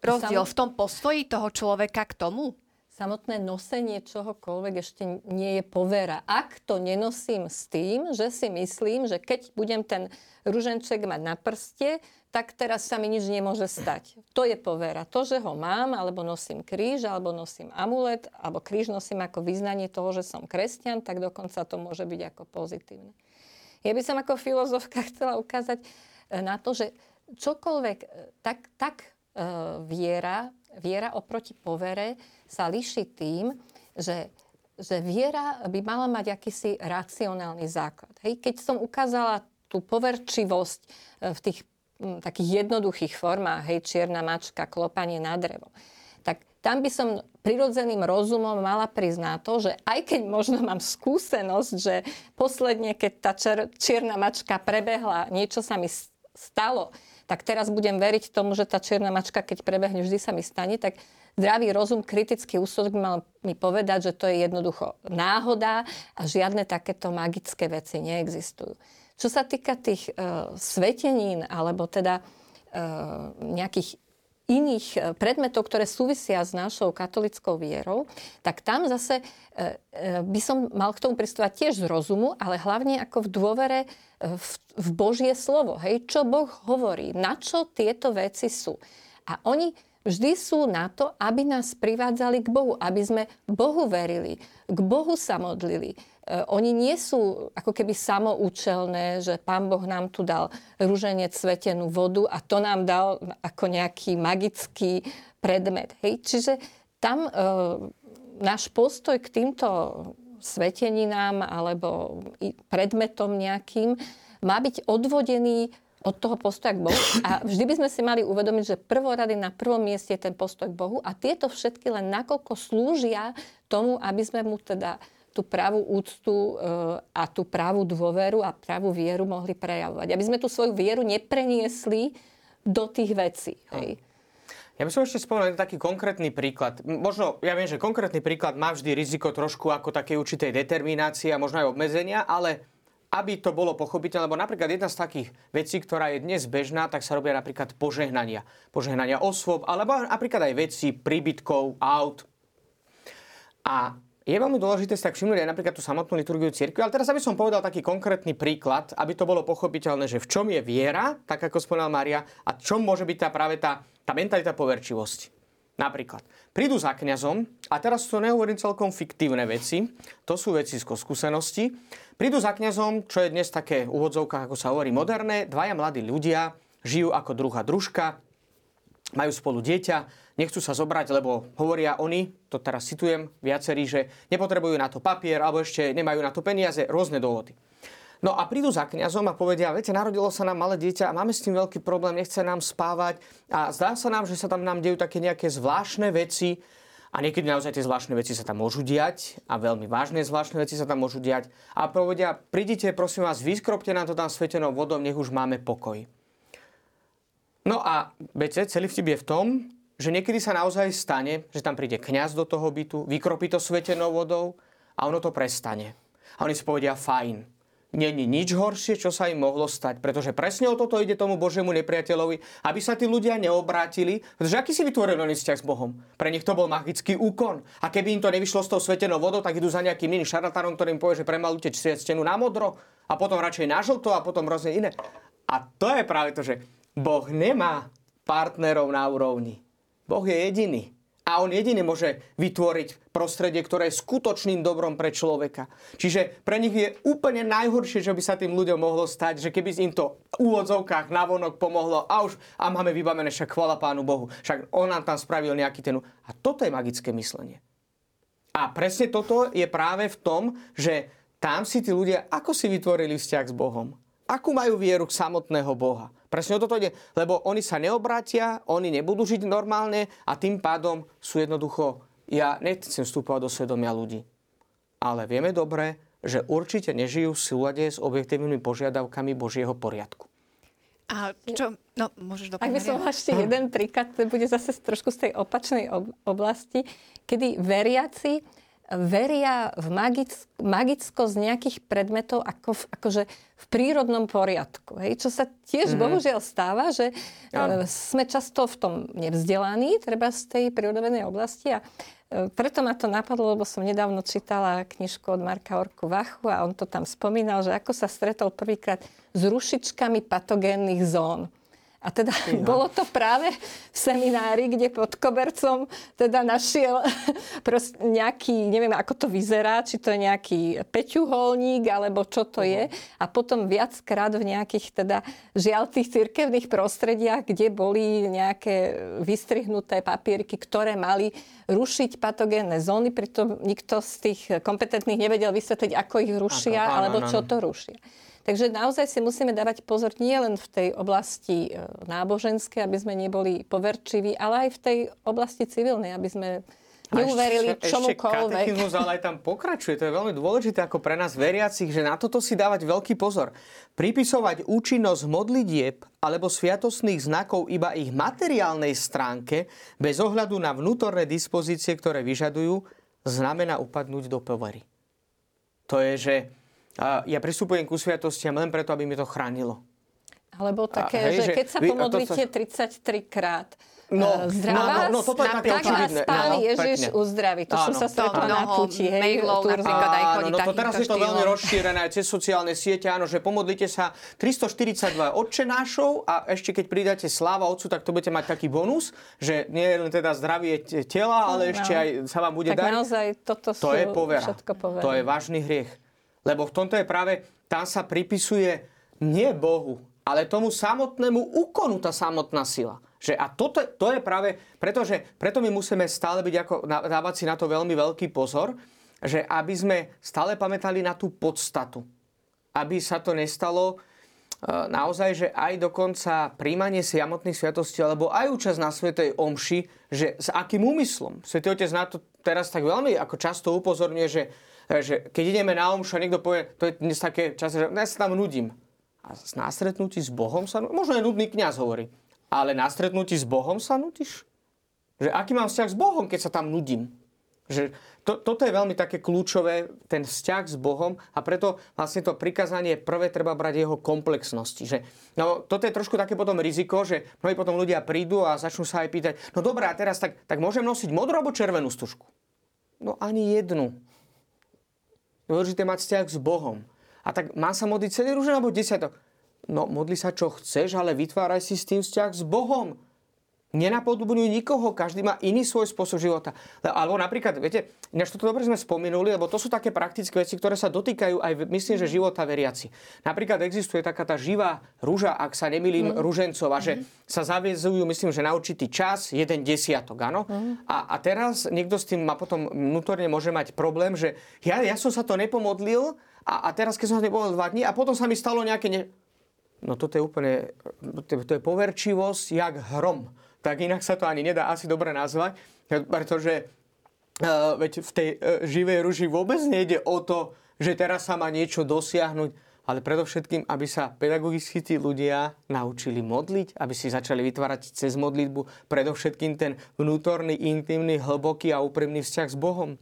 rozdiel v tom postoji toho človeka k tomu? samotné nosenie čohokoľvek ešte nie je povera. Ak to nenosím s tým, že si myslím, že keď budem ten ruženček mať na prste, tak teraz sa mi nič nemôže stať. To je povera. To, že ho mám, alebo nosím kríž, alebo nosím amulet, alebo kríž nosím ako vyznanie toho, že som kresťan, tak dokonca to môže byť ako pozitívne. Ja by som ako filozofka [LAUGHS] chcela ukázať eh, na to, že čokoľvek, eh, tak, tak viera viera oproti povere sa líši tým, že, že viera by mala mať akýsi racionálny základ. Hej? Keď som ukázala tú poverčivosť e, v tých takých jednoduchých formách, hej, čierna mačka, klopanie na drevo, tak tam by som prirodzeným rozumom mala priznať to, že aj keď možno mám skúsenosť, že posledne, keď tá čer, čierna mačka prebehla, niečo sa mi stalo, tak teraz budem veriť tomu, že tá čierna mačka, keď prebehne, vždy sa mi stane, tak zdravý rozum, kritický úsudok mal mi povedať, že to je jednoducho náhoda a žiadne takéto magické veci neexistujú. Čo sa týka tých uh, svetenín, alebo teda uh, nejakých iných e, predmetov, ktoré súvisia s našou katolickou vierou, tak tam zase by som mal k tomu pristúvať tiež z rozumu, ale hlavne ako v dôvere v Božie slovo. Hej, čo Boh hovorí, na čo tieto veci sú. A oni vždy sú na to, aby nás privádzali k Bohu, aby sme Bohu verili, k Bohu sa modlili. E, oni nie sú ako keby samoučelné, že Pán Boh nám tu dal rúženec, svetenú vodu a to nám dal ako nejaký magický predmet. Hej? Čiže tam e, náš postoj k týmto sveteninám alebo predmetom nejakým, má byť odvodený od toho postoja k Bohu. A vždy by sme si mali uvedomiť, že prvorady na prvom mieste je ten postoj k Bohu a tieto všetky len nakoľko slúžia tomu, aby sme mu teda tú pravú úctu e, a tú pravú dôveru a pravú vieru mohli prejavovať. Aby sme tú svoju vieru nepreniesli do tých vecí. Hej. Ja by som ešte spomenul taký konkrétny príklad. Možno, ja viem, že konkrétny príklad má vždy riziko trošku ako takej určitej determinácie a možno aj obmedzenia, ale aby to bolo pochopiteľné, lebo napríklad jedna z takých vecí, ktorá je dnes bežná, tak sa robia napríklad požehnania. Požehnania osôb, alebo napríklad aj veci príbytkov, aut. A je veľmi dôležité si tak všimnúť aj napríklad tú samotnú liturgiu cirkvi, ale teraz aby som povedal taký konkrétny príklad, aby to bolo pochopiteľné, že v čom je viera, tak ako spomínal Maria, a čom môže byť tá práve tá tá mentalita poverčivosti. Napríklad, prídu za kňazom, a teraz to nehovorím celkom fiktívne veci, to sú veci z skúsenosti, prídu za kňazom, čo je dnes také úvodzovka, ako sa hovorí, moderné, dvaja mladí ľudia, žijú ako druhá družka, majú spolu dieťa, nechcú sa zobrať, lebo hovoria oni, to teraz citujem viacerí, že nepotrebujú na to papier, alebo ešte nemajú na to peniaze, rôzne dôvody. No a prídu za kňazom a povedia, viete, narodilo sa nám malé dieťa a máme s tým veľký problém, nechce nám spávať a zdá sa nám, že sa tam nám dejú také nejaké zvláštne veci A niekedy naozaj tie zvláštne veci sa tam môžu diať a veľmi vážne zvláštne veci sa tam môžu diať. A povedia, prídite, prosím vás, vyskropte nám to tam svetenou vodou, nech už máme pokoj. No a viete, celý vtip je v tom, že niekedy sa naozaj stane, že tam príde kňaz do toho bytu, vykropí to svetenou vodou a ono to prestane. A oni si povedia, fajn, není nič horšie, čo sa im mohlo stať. Pretože presne o toto ide tomu Božiemu nepriateľovi, aby sa tí ľudia neobrátili. Pretože aký si vytvoril oni vzťah s Bohom? Pre nich to bol magický úkon. A keby im to nevyšlo s tou svetenou vodou, tak idú za nejakým iným šarlatánom, ktorým povie, že premalujte stenu na modro a potom radšej na žlto a potom rôzne iné. A to je práve to, že Boh nemá partnerov na úrovni. Boh je jediný. A on jediný môže vytvoriť prostredie, ktoré je skutočným dobrom pre človeka. Čiže pre nich je úplne najhoršie, že by sa tým ľuďom mohlo stať, že keby im to v úvodzovkách navonok pomohlo a už a máme vybavené však chvala Pánu Bohu. Však on nám tam spravil nejaký ten... A toto je magické myslenie. A presne toto je práve v tom, že tam si tí ľudia, ako si vytvorili vzťah s Bohom? Akú majú vieru k samotného Boha? Presne o toto ide, lebo oni sa neobrátia, oni nebudú žiť normálne a tým pádom sú jednoducho, ja nechcem vstúpovať do svedomia ľudí. Ale vieme dobre, že určite nežijú v súlade s objektívnymi požiadavkami Božieho poriadku. A čo? No, môžeš doplniť. Ak by som mala ešte jeden príklad, to bude zase trošku z tej opačnej oblasti, kedy veriaci veria v magick, magicko z nejakých predmetov ako v, akože v prírodnom poriadku. Hej? Čo sa tiež mm-hmm. bohužiaľ stáva, že ja. E, sme často v tom nevzdelaní, treba z tej prírodovednej oblasti a e, preto ma to napadlo, lebo som nedávno čítala knižku od Marka Orku Vachu a on to tam spomínal, že ako sa stretol prvýkrát s rušičkami patogénnych zón. A teda ja. bolo to práve v seminári, kde pod kobercom teda našiel [LAUGHS] prost nejaký, neviem ako to vyzerá, či to je nejaký peťuholník, alebo čo to uh-huh. je. A potom viackrát v nejakých teda žiaľ tých cirkevných prostrediach, kde boli nejaké vystrihnuté papierky, ktoré mali rušiť patogénne zóny, pritom nikto z tých kompetentných nevedel vysvetliť, ako ich rušia, ano, alebo čo to rušia. Takže naozaj si musíme dávať pozor nie len v tej oblasti e, náboženskej, aby sme neboli poverčiví, ale aj v tej oblasti civilnej, aby sme neuverili ešte, čomukoľvek. Ešte ale aj tam pokračuje. To je veľmi dôležité ako pre nás veriacich, že na toto si dávať veľký pozor. Pripisovať účinnosť modlitieb alebo sviatosných znakov iba ich materiálnej stránke bez ohľadu na vnútorné dispozície, ktoré vyžadujú, znamená upadnúť do povery. To je, že a ja pristupujem ku sviatostiam len preto, aby mi to chránilo. Alebo také, a, hej, že, že keď sa pomodlíte sa... 33 krát, No, e, zdravá no, no, no, toto je také očividné. Pán Ježiš pekne. uzdraví. To som sa stretla na puti. Hej, mailov napríklad aj chodí no, to teraz je to veľmi rozšírené aj cez sociálne siete. Áno, že pomodlite sa 342 odčenášov a ešte keď pridáte sláva Otcu, tak to budete mať taký bonus, že nie je len teda zdravie tela, ale no. ešte aj sa vám bude tak dať. naozaj toto to je povera. všetko povera. To je vážny hriech. Lebo v tomto je práve, tam sa pripisuje nie Bohu, ale tomu samotnému úkonu tá samotná sila. Že a toto, to je práve, pretože, preto my musíme stále byť ako, dávať si na to veľmi veľký pozor, že aby sme stále pamätali na tú podstatu. Aby sa to nestalo e, naozaj, že aj dokonca príjmanie samotných sviatostí, alebo aj účasť na Svetej Omši, že s akým úmyslom. Svetý Otec na to teraz tak veľmi ako často upozorňuje, že že keď ideme na omšu a niekto povie, to je dnes také čas, že ja sa tam nudím. A na stretnutí s Bohom sa možno aj nudný kňaz hovorí, ale na s Bohom sa nudíš? Že aký mám vzťah s Bohom, keď sa tam nudím? Že to, toto je veľmi také kľúčové, ten vzťah s Bohom a preto vlastne to prikázanie prvé treba brať jeho komplexnosti. Že, no, toto je trošku také potom riziko, že mnohí potom ľudia prídu a začnú sa aj pýtať, no dobré, a teraz tak, tak môžem nosiť modrú alebo červenú stužku? No ani jednu. Dôležité mať vzťah s Bohom. A tak má sa modliť celý rúžen alebo desiatok? No modli sa čo chceš, ale vytváraj si s tým vzťah s Bohom nenapodobňujú nikoho, každý má iný svoj spôsob života. Alebo napríklad, viete, než toto dobre sme spomenuli, lebo to sú také praktické veci, ktoré sa dotýkajú aj, myslím, že života veriaci. Napríklad existuje taká tá živá rúža, ak sa nemýlim, mm. rúžencová, že mm. sa zaviezujú, myslím, že na určitý čas, jeden desiatok, áno. Mm. A, a teraz niekto s tým má potom vnútorne môže mať problém, že ja, ja som sa to nepomodlil a, a teraz, keď som sa nepomodlil dva dní a potom sa mi stalo nejaké... Ne... No toto je úplne, to je poverčivosť jak hrom tak inak sa to ani nedá asi dobre nazvať, pretože Uh, veď v tej uh, živej ruži vôbec nejde o to, že teraz sa má niečo dosiahnuť, ale predovšetkým, aby sa pedagogicky tí ľudia naučili modliť, aby si začali vytvárať cez modlitbu predovšetkým ten vnútorný, intimný, hlboký a úprimný vzťah s Bohom.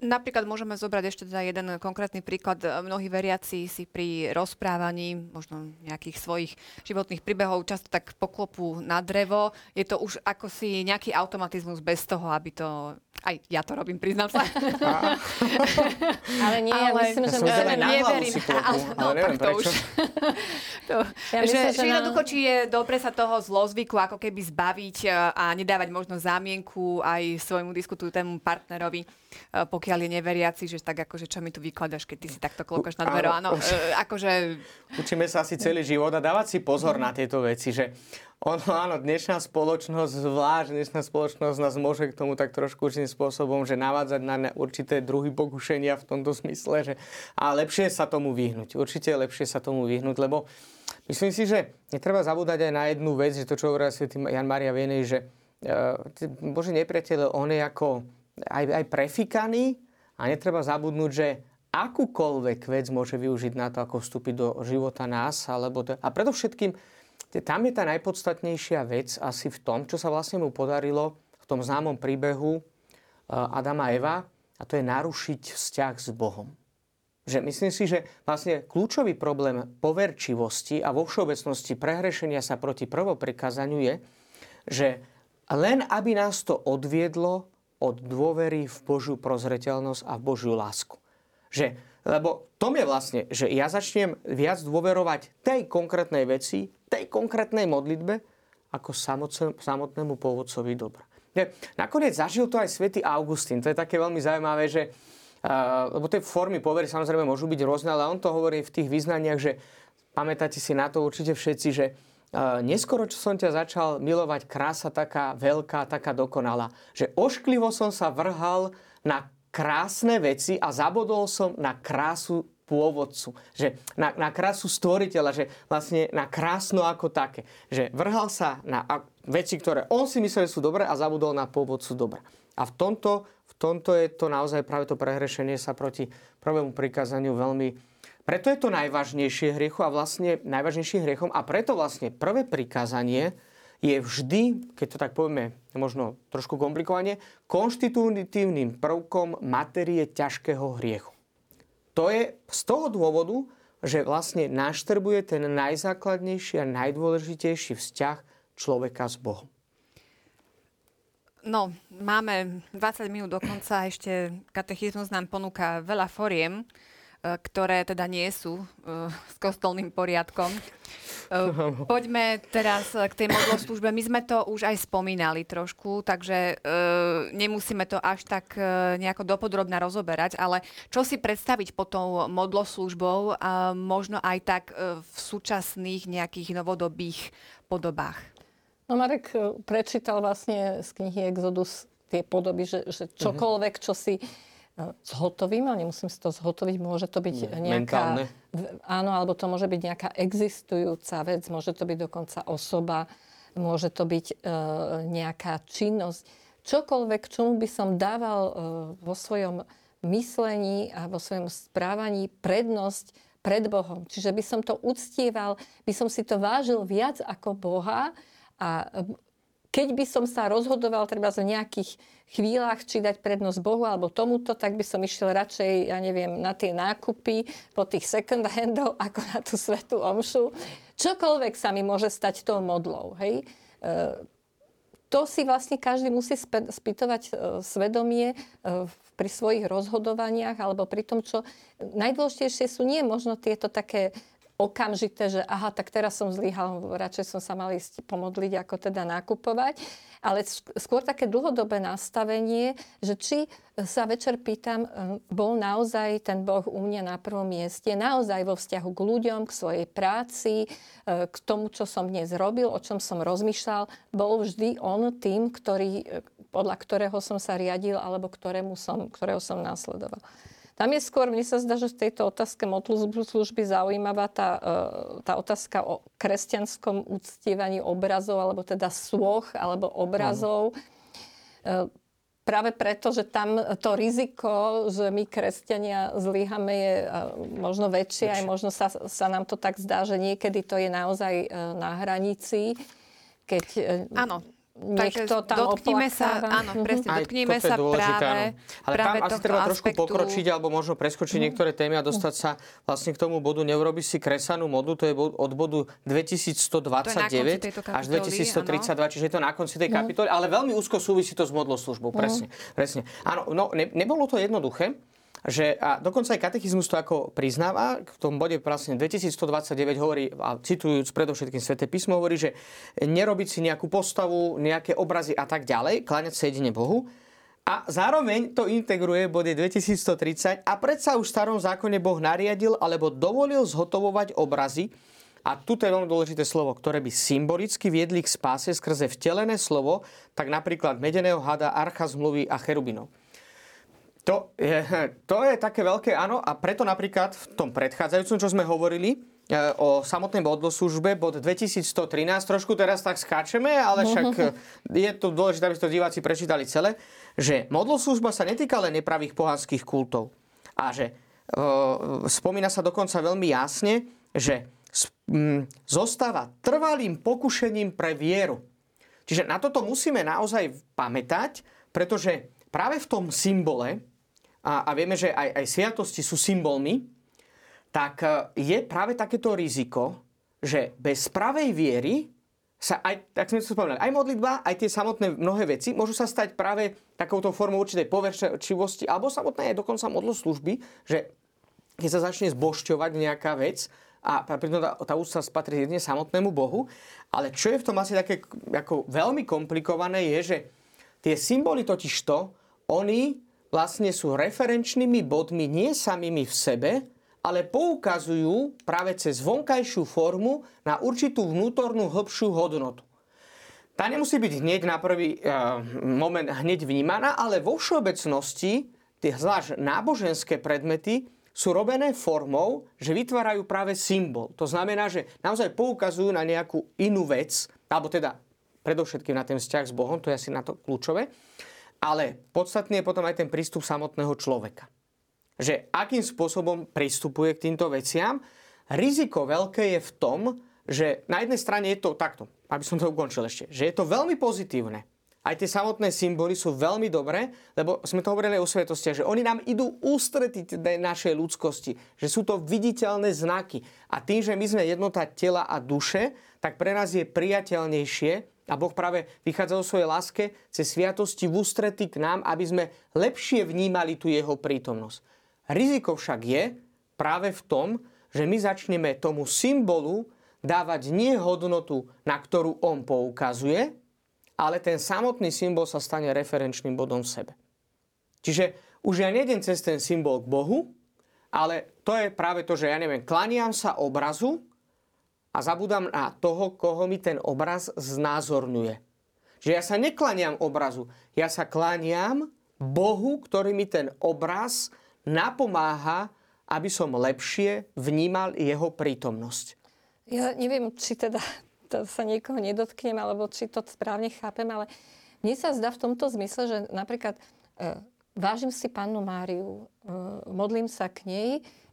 Napríklad môžeme zobrať ešte teda jeden konkrétny príklad. Mnohí veriaci si pri rozprávaní možno nejakých svojich životných príbehov často tak poklopú na drevo. Je to už ako si nejaký automatizmus bez toho, aby to... Aj ja to robím, priznám sa. [LAUGHS] ale nie, ja ale, myslím, že... Ja som neverím. Ale, no, neviem to. Už, [LAUGHS] to, ja myslím, že, že, že jednoducho, či je dobre sa toho zlozvyku ako keby zbaviť a nedávať možno zámienku aj svojmu diskutujúcemu partnerovi pokiaľ je neveriaci, že tak akože čo mi tu vykladaš, keď ty si takto klokaš na dvero. Áno, e, akože... Učíme sa asi celý život a dávať si pozor na tieto veci, že ono, áno, dnešná spoločnosť, zvlášť dnešná spoločnosť nás môže k tomu tak trošku určitým spôsobom, že navádzať na určité druhy pokušenia v tomto smysle, že a lepšie sa tomu vyhnúť. Určite lepšie sa tomu vyhnúť, lebo myslím si, že netreba zabúdať aj na jednu vec, že to, čo svätý Jan Maria Vienej, že uh, Bože nepriateľ, on je ako aj, aj prefikaný a netreba zabudnúť, že akúkoľvek vec môže využiť na to, ako vstúpiť do života nás. Alebo to, a predovšetkým, tam je tá najpodstatnejšia vec asi v tom, čo sa vlastne mu podarilo v tom známom príbehu e, Adama a Eva, a to je narušiť vzťah s Bohom. Že myslím si, že vlastne kľúčový problém poverčivosti a vo všeobecnosti prehrešenia sa proti prvoprikázaniu je, že len aby nás to odviedlo od dôvery v Božiu prozreteľnosť a v Božiu lásku. Že, lebo to je vlastne, že ja začnem viac dôverovať tej konkrétnej veci, tej konkrétnej modlitbe, ako samotnému pôvodcovi dobra. Nakoniec zažil to aj svätý Augustín. To je také veľmi zaujímavé, že uh, lebo tie formy povery samozrejme môžu byť rôzne, ale on to hovorí v tých význaniach, že pamätáte si na to určite všetci, že neskoro, čo som ťa začal milovať, krása taká veľká, taká dokonalá, že ošklivo som sa vrhal na krásne veci a zabodol som na krásu pôvodcu, že na, na krásu stvoriteľa, že vlastne na krásno ako také. Že vrhal sa na veci, ktoré on si myslel, že sú dobré a zabudol na pôvodcu dobra. A v tomto, v tomto je to naozaj práve to prehrešenie sa proti prvému prikázaniu veľmi, preto je to najvážnejšie hriechu a vlastne najvážnejším hriechom a preto vlastne prvé prikázanie je vždy, keď to tak povieme možno trošku komplikovane, konštitutívnym prvkom materie ťažkého hriechu. To je z toho dôvodu, že vlastne naštrbuje ten najzákladnejší a najdôležitejší vzťah človeka s Bohom. No, máme 20 minút do konca, ešte katechizmus nám ponúka veľa foriem, ktoré teda nie sú uh, s kostolným poriadkom. Uh, poďme teraz k tej modloslužbe. My sme to už aj spomínali trošku, takže nemusíme to až tak nejako dopodrobne rozoberať, ale čo si predstaviť pod tou modloslužbou a možno aj tak v súčasných nejakých novodobých podobách? No Marek prečítal vlastne z knihy Exodus tie podoby, že, že mhm. čokoľvek, čo si zhotovím, ale nemusím si to zhotoviť, môže to byť nejaká... Mentálne. Áno, alebo to môže byť nejaká existujúca vec, môže to byť dokonca osoba, môže to byť e, nejaká činnosť. Čokoľvek, čomu by som dával e, vo svojom myslení a vo svojom správaní prednosť pred Bohom. Čiže by som to uctieval, by som si to vážil viac ako Boha a keď by som sa rozhodoval treba v nejakých chvíľach, či dať prednosť Bohu alebo tomuto, tak by som išiel radšej, ja neviem, na tie nákupy po tých second handov, [LAUGHS] ako na tú svetú omšu. Čokoľvek sa mi môže stať tou modlou. Hej? E, to si vlastne každý musí spýtovať e, svedomie e, pri svojich rozhodovaniach alebo pri tom, čo najdôležitejšie sú nie možno tieto také okamžité, že aha, tak teraz som zlyhal, radšej som sa mal ísť pomodliť, ako teda nakupovať. Ale skôr také dlhodobé nastavenie, že či sa večer pýtam, hm, bol naozaj ten Boh u mňa na prvom mieste, naozaj vo vzťahu k ľuďom, k svojej práci, hm, k tomu, čo som dnes robil, o čom som rozmýšľal, bol vždy on tým, ktorý, podľa ktorého som sa riadil alebo ktorému som, ktorého som následoval. Tam je skôr, mne sa zdá, že v tejto otázke služby zaujímavá tá, e, tá otázka o kresťanskom uctievaní obrazov, alebo teda svoch, alebo obrazov. No. práve preto, že tam to riziko, že my kresťania zlyhame je možno väčšie, aj možno sa, sa nám to tak zdá, že niekedy to je naozaj na hranici. Keď Áno, niekto tam dotknime sa, áno, presne, dotknime sa dôležité, práve, áno. Ale práve tam asi treba aspektu... trošku pokročiť alebo možno preskočiť mm. niektoré témy a dostať sa vlastne k tomu bodu, neurobiť si kresanú modu, to je od bodu 2129 až 2132, áno. čiže je to na konci tej kapitoly, ale veľmi úzko súvisí to s modloslužbou, presne. Mm. presne. Áno, no, ne, nebolo to jednoduché, že, a dokonca aj katechizmus to ako priznáva, v tom bode vlastne 2129 hovorí, a citujúc predovšetkým Sveté písmo, hovorí, že nerobiť si nejakú postavu, nejaké obrazy a tak ďalej, kláňať sa jedine Bohu. A zároveň to integruje v bode 2130 a predsa už v starom zákone Boh nariadil alebo dovolil zhotovovať obrazy, a tu je veľmi dôležité slovo, ktoré by symbolicky viedli k spáse skrze vtelené slovo, tak napríklad medeného hada, archa zmluvy a cherubinov. To je, [LAUGHS] to je také veľké áno a preto napríklad v tom predchádzajúcom, čo sme hovorili, e, o samotnej modloslužbe, bod 2113, trošku teraz tak skáčeme, ale však [LAUGHS] je to dôležité, aby to diváci prečítali celé, že modloslužba sa netýka len nepravých pohanských kultov. A že e, spomína sa dokonca veľmi jasne, že m, zostáva trvalým pokušením pre vieru. Čiže na toto musíme naozaj pamätať, pretože práve v tom symbole, a, a vieme, že aj, aj sviatosti sú symbolmi, tak e, je práve takéto riziko, že bez pravej viery sa aj, tak sme to spomínali, aj modlitba, aj tie samotné mnohé veci môžu sa stať práve takouto formou určitej poverčivosti alebo samotné aj dokonca služby, že keď sa začne zbošťovať nejaká vec a pritom tá, tá úcta spatrí jedne samotnému Bohu, ale čo je v tom asi také ako veľmi komplikované je, že tie symboly totižto, oni vlastne sú referenčnými bodmi nie samými v sebe, ale poukazujú práve cez vonkajšiu formu na určitú vnútornú hĺbšiu hodnotu. Tá nemusí byť hneď na prvý e, moment hneď vnímaná, ale vo všeobecnosti tie zvlášť náboženské predmety sú robené formou, že vytvárajú práve symbol. To znamená, že naozaj poukazujú na nejakú inú vec, alebo teda predovšetkým na ten vzťah s Bohom, to je asi na to kľúčové. Ale podstatný je potom aj ten prístup samotného človeka. Že akým spôsobom pristupuje k týmto veciam. Riziko veľké je v tom, že na jednej strane je to takto, aby som to ukončil ešte, že je to veľmi pozitívne. Aj tie samotné symboly sú veľmi dobré, lebo sme to hovorili o svetosti, že oni nám idú ústretiť našej ľudskosti, že sú to viditeľné znaky. A tým, že my sme jednota tela a duše, tak pre nás je priateľnejšie a Boh práve vychádza o svojej láske cez sviatosti v ústrety k nám, aby sme lepšie vnímali tu jeho prítomnosť. Riziko však je práve v tom, že my začneme tomu symbolu dávať nie hodnotu, na ktorú on poukazuje, ale ten samotný symbol sa stane referenčným bodom v sebe. Čiže už ja nejdem cez ten symbol k Bohu, ale to je práve to, že ja neviem, klaniam sa obrazu, a zabudám na toho, koho mi ten obraz znázorňuje. Že ja sa neklaniam obrazu, ja sa klaniam Bohu, ktorý mi ten obraz napomáha, aby som lepšie vnímal jeho prítomnosť. Ja neviem, či teda to sa niekoho nedotknem, alebo či to správne chápem, ale mne sa zdá v tomto zmysle, že napríklad e, vážim si pannu Máriu, e, modlím sa k nej,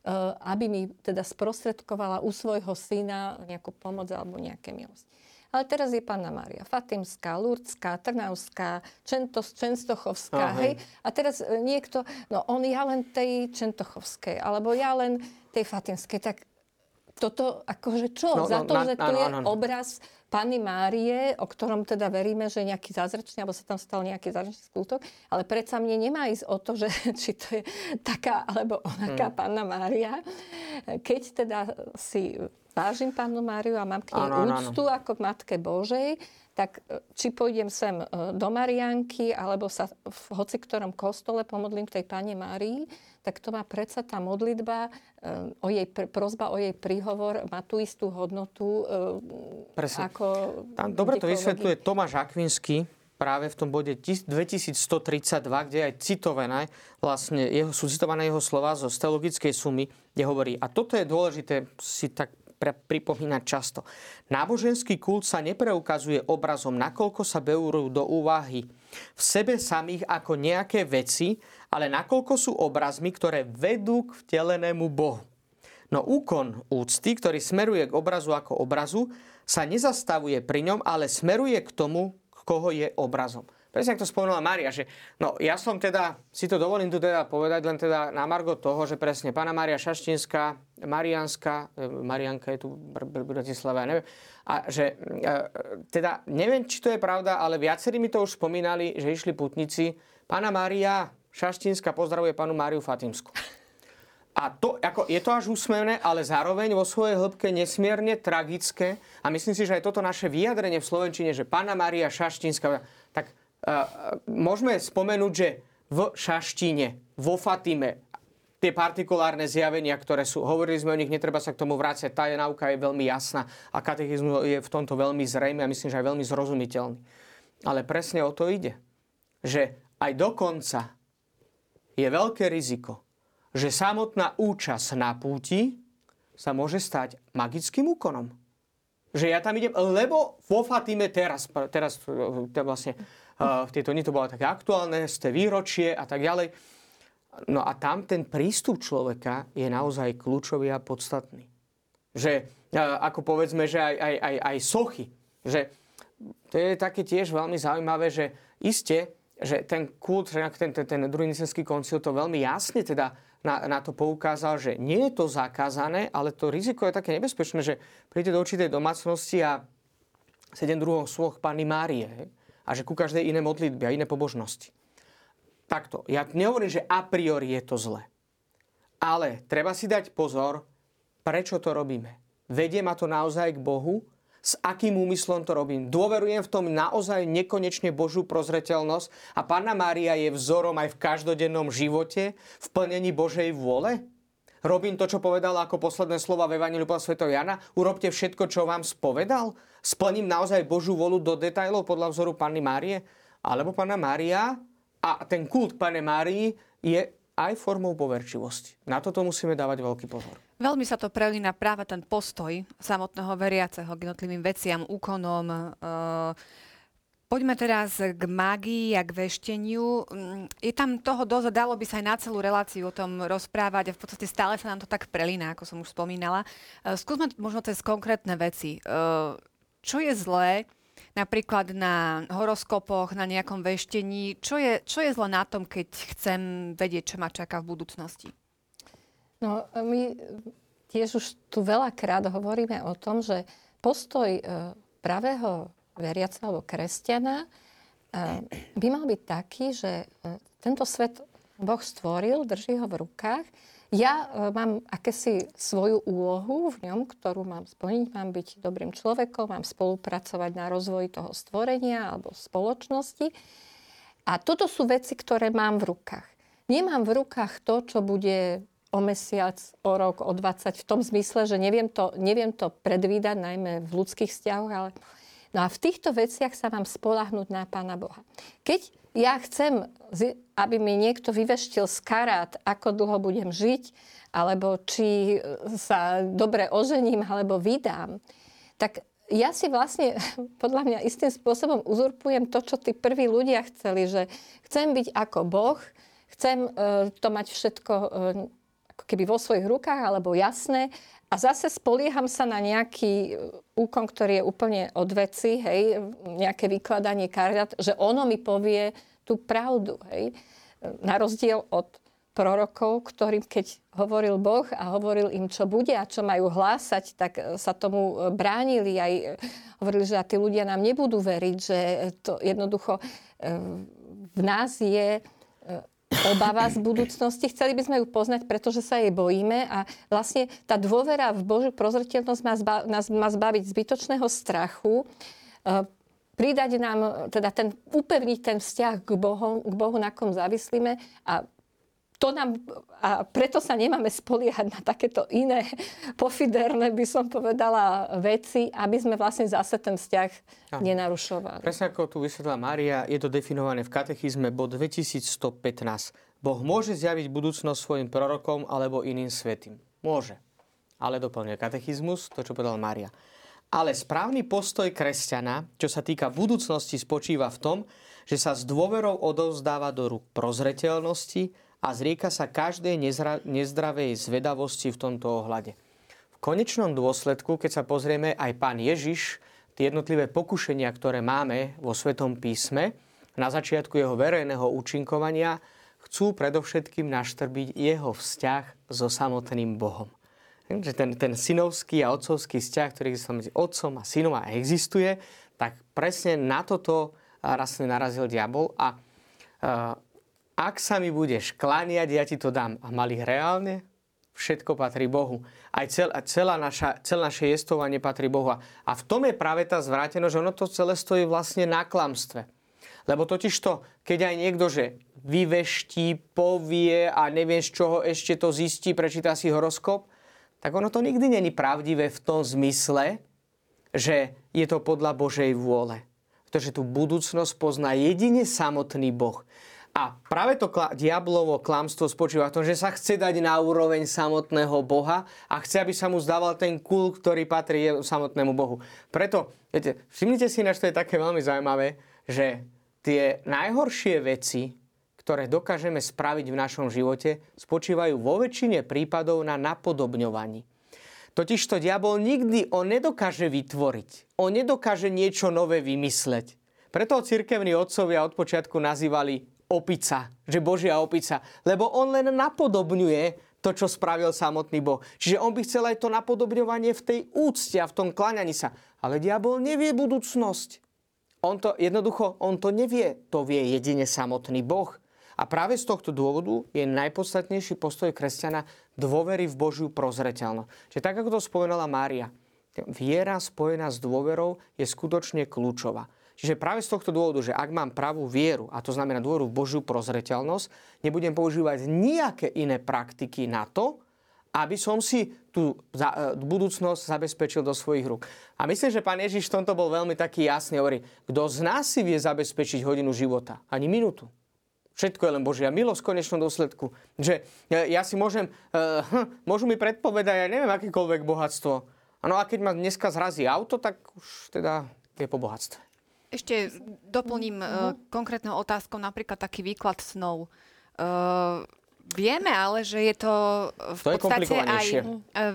Eh, aby mi teda sprostredkovala u svojho syna nejakú pomoc alebo nejaké milosť. Ale teraz je Panna Mária Fatimská, Lurdská, Trnavská, Čentos, Čenstochovská, Aha. hej. A teraz eh, niekto, no on ja len tej Čentochovskej, alebo ja len tej Fatimskej, tak toto akože čo? No, Za no, to, na, že áno, je áno. obraz Panny Márie, o ktorom teda veríme, že nejaký zázračný, alebo sa tam stal nejaký zázračný skutok, ale predsa mne nemá ísť o to, že [LAUGHS] či to je taká alebo onaká hmm. Panna Mária. Keď teda si vážim Pannu Máriu a mám k nej ano, úctu ano. ako Matke Božej, tak e, či pôjdem sem e, do Marianky, alebo sa v hoci ktorom kostole pomodlím k tej Pane Márii, tak to má predsa tá modlitba, e, o jej, prozba o jej príhovor má tú istú hodnotu Presne. ako... Tam dobre to vysvetľuje Tomáš Akvinsky, práve v tom bode 2132, kde je aj citované, vlastne jeho, sú citované jeho slova zo steologickej sumy, kde hovorí, a toto je dôležité si tak pre, pripomínať často. Náboženský kult sa nepreukazuje obrazom, nakoľko sa berú do úvahy v sebe samých ako nejaké veci, ale nakoľko sú obrazmi, ktoré vedú k vtelenému Bohu. No úkon úcty, ktorý smeruje k obrazu ako obrazu, sa nezastavuje pri ňom, ale smeruje k tomu, koho je obrazom presne ako to spomenula Mária, že no ja som teda, si to dovolím tu teda povedať len teda na margo toho, že presne pána Mária Šaštinská, Marianská, e, Marianka je tu v Bratislave, neviem, a že e, teda neviem, či to je pravda, ale viacerí mi to už spomínali, že išli putníci. Pána Mária Šaštinská pozdravuje pánu Máriu Fatimsku. A to, ako, je to až úsmevné, ale zároveň vo svojej hĺbke nesmierne tragické. A myslím si, že aj toto naše vyjadrenie v Slovenčine, že pána Maria Šaštinská, tak môžeme spomenúť, že v Šaštine, vo Fatime, tie partikulárne zjavenia, ktoré sú, hovorili sme o nich, netreba sa k tomu vrácať, tá je nauka je veľmi jasná a katechizmus je v tomto veľmi zrejme a myslím, že aj veľmi zrozumiteľný. Ale presne o to ide. Že aj dokonca je veľké riziko, že samotná účasť na púti sa môže stať magickým úkonom. Že ja tam idem, lebo vo Fatime teraz, teraz vlastne v tieto dni to bolo také aktuálne, ste výročie a tak ďalej. No a tam ten prístup človeka je naozaj kľúčový a podstatný. Že ako povedzme, že aj, aj, aj, aj sochy. Že to je také tiež veľmi zaujímavé, že iste, že ten kult, ten, ten, ten druhý nicenský koncil to veľmi jasne teda na, na to poukázal, že nie je to zakázané, ale to riziko je také nebezpečné, že príde do určitej domácnosti a sedem druhom sloh Panny Márie. A že ku každej iné modlitbe a iné pobožnosti. Takto. Ja nehovorím, že a priori je to zle. Ale treba si dať pozor, prečo to robíme. Vedie ma to naozaj k Bohu, s akým úmyslom to robím. Dôverujem v tom naozaj nekonečne Božú prozreteľnosť a Panna Mária je vzorom aj v každodennom živote v plnení Božej vôle? Robím to, čo povedal ako posledné slova v Evangeliu podľa Sv. Jana? Urobte všetko, čo vám spovedal? splním naozaj Božú volu do detajlov podľa vzoru Panny Márie? Alebo Panna Mária a ten kult Panny Márii je aj formou poverčivosti. Na toto musíme dávať veľký pozor. Veľmi sa to prelína práve ten postoj samotného veriaceho k jednotlivým veciam, úkonom. Uh, poďme teraz k mágii a k vešteniu. Mm, je tam toho dosť, dalo by sa aj na celú reláciu o tom rozprávať a v podstate stále sa nám to tak prelína, ako som už spomínala. Uh, skúsme možno cez konkrétne veci. Uh, čo je zlé napríklad na horoskopoch, na nejakom veštení? Čo je, čo je zlé na tom, keď chcem vedieť, čo ma čaká v budúcnosti? No, my tiež už tu veľakrát hovoríme o tom, že postoj e, pravého veriaca alebo kresťana e, by mal byť taký, že e, tento svet Boh stvoril, drží ho v rukách ja mám akési svoju úlohu v ňom, ktorú mám splniť. Mám byť dobrým človekom, mám spolupracovať na rozvoji toho stvorenia alebo spoločnosti. A toto sú veci, ktoré mám v rukách. Nemám v rukách to, čo bude o mesiac, o rok, o 20, v tom zmysle, že neviem to, neviem to predvídať, najmä v ľudských vzťahoch, ale No a v týchto veciach sa mám spolahnuť na Pána Boha. Keď ja chcem, aby mi niekto vyveštil z karát, ako dlho budem žiť, alebo či sa dobre ožením, alebo vydám, tak ja si vlastne, [LAUGHS] podľa mňa, istým spôsobom uzurpujem to, čo tí prví ľudia chceli, že chcem byť ako Boh, chcem uh, to mať všetko uh, ako keby vo svojich rukách, alebo jasné, a zase spolieham sa na nejaký úkon, ktorý je úplne od veci, hej, nejaké vykladanie kariat, že ono mi povie tú pravdu, hej. Na rozdiel od prorokov, ktorým keď hovoril Boh a hovoril im, čo bude a čo majú hlásať, tak sa tomu bránili. Aj hovorili, že tí ľudia nám nebudú veriť, že to jednoducho v nás je obava z budúcnosti. Chceli by sme ju poznať, pretože sa jej bojíme a vlastne tá dôvera v Božiu prozreteľnosť má zba, nás má zbaviť zbytočného strachu, e, pridať nám, teda ten, upevniť ten vzťah k Bohu, k Bohu, na kom závislíme a to nám, a preto sa nemáme spoliehať na takéto iné pofiderné, by som povedala, veci, aby sme vlastne zase ten vzťah Aha. nenarušovali. Presne ako tu vysvetla Mária, je to definované v katechizme bod 2115. Boh môže zjaviť budúcnosť svojim prorokom alebo iným svetým. Môže. ale doplňuje katechizmus, to, čo povedal Mária. Ale správny postoj kresťana, čo sa týka budúcnosti, spočíva v tom, že sa s dôverou odovzdáva do rúk prozreteľnosti a zrieka sa každej nezra- nezdravej zvedavosti v tomto ohľade. V konečnom dôsledku, keď sa pozrieme aj pán Ježiš, tie jednotlivé pokušenia, ktoré máme vo Svetom písme, na začiatku jeho verejného účinkovania, chcú predovšetkým naštrbiť jeho vzťah so samotným Bohom. Ten, ten synovský a otcovský vzťah, ktorý sa medzi otcom a synom a existuje, tak presne na toto raz narazil diabol a ak sa mi budeš klániať, ja ti to dám. A mali reálne? Všetko patrí Bohu. Aj cel, celá naša, celé naše jestovanie patrí Bohu. A v tom je práve tá zvrátenosť, že ono to celé stojí vlastne na klamstve. Lebo totiž to, keď aj niekto, že vyveští, povie a neviem z čoho ešte to zistí, prečíta si horoskop, tak ono to nikdy není pravdivé v tom zmysle, že je to podľa Božej vôle. Pretože tú budúcnosť pozná jedine samotný Boh. A práve to kla- diablovo klamstvo spočíva v tom, že sa chce dať na úroveň samotného Boha a chce, aby sa mu zdával ten kul, ktorý patrí samotnému Bohu. Preto, viete, všimnite si, že to je také veľmi zaujímavé, že tie najhoršie veci, ktoré dokážeme spraviť v našom živote, spočívajú vo väčšine prípadov na napodobňovaní. Totižto diabol nikdy on nedokáže vytvoriť. On nedokáže niečo nové vymysleť. Preto ho cirkevní otcovia od počiatku nazývali opica, že Božia opica. Lebo on len napodobňuje to, čo spravil samotný Boh. Čiže on by chcel aj to napodobňovanie v tej úcte a v tom klaňaní sa. Ale diabol nevie budúcnosť. On to jednoducho, on to nevie. To vie jedine samotný Boh. A práve z tohto dôvodu je najpodstatnejší postoj kresťana dôvery v Božiu prozreteľnosť. Čiže tak, ako to spomenula Mária, viera spojená s dôverou je skutočne kľúčová. Čiže práve z tohto dôvodu, že ak mám pravú vieru, a to znamená dôveru v Božiu prozreteľnosť, nebudem používať nejaké iné praktiky na to, aby som si tú e, budúcnosť zabezpečil do svojich rúk. A myslím, že pán Ježiš v tomto bol veľmi taký jasný. Hovorí, kto z nás si vie zabezpečiť hodinu života? Ani minútu. Všetko je len Božia milosť v konečnom dôsledku. Že ja si môžem, uh, môžu mi predpovedať, ja neviem, akékoľvek bohatstvo. No a keď ma dneska zrazí auto, tak už teda je po bohatstve. Ešte doplním uh, konkrétnou otázkou napríklad taký výklad snov. Uh, vieme ale, že je to v to podstate aj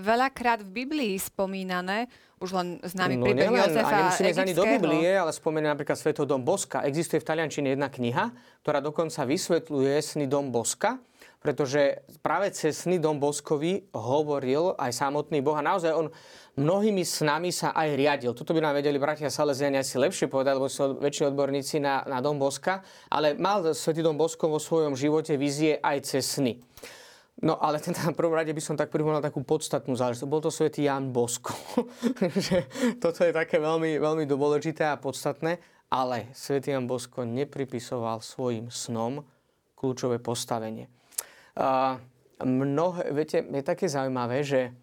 veľakrát v Biblii spomínané, už len známy no, príbeh nielen, Jozefa a nemusíme ísť ani do Biblie, ale spomeniem napríklad Svetov dom Boska. Existuje v Taliančine jedna kniha, ktorá dokonca vysvetľuje sny dom Boska, pretože práve cez sny dom Boskovi hovoril aj samotný Boh a naozaj on mnohými snami sa aj riadil. Toto by nám vedeli bratia Salesiani asi lepšie povedať, lebo sú väčšie odborníci na, na dom Boska, ale mal Svetý dom Bosko vo svojom živote vizie aj cez sny. No ale ten na prvom rade by som tak pripomenul takú podstatnú záležitosť. Bol to svätý Jan Bosko. [LAUGHS] Toto je také veľmi, veľmi dôležité a podstatné, ale svätý Jan Bosko nepripisoval svojim snom kľúčové postavenie. Mnohé, viete, je také zaujímavé, že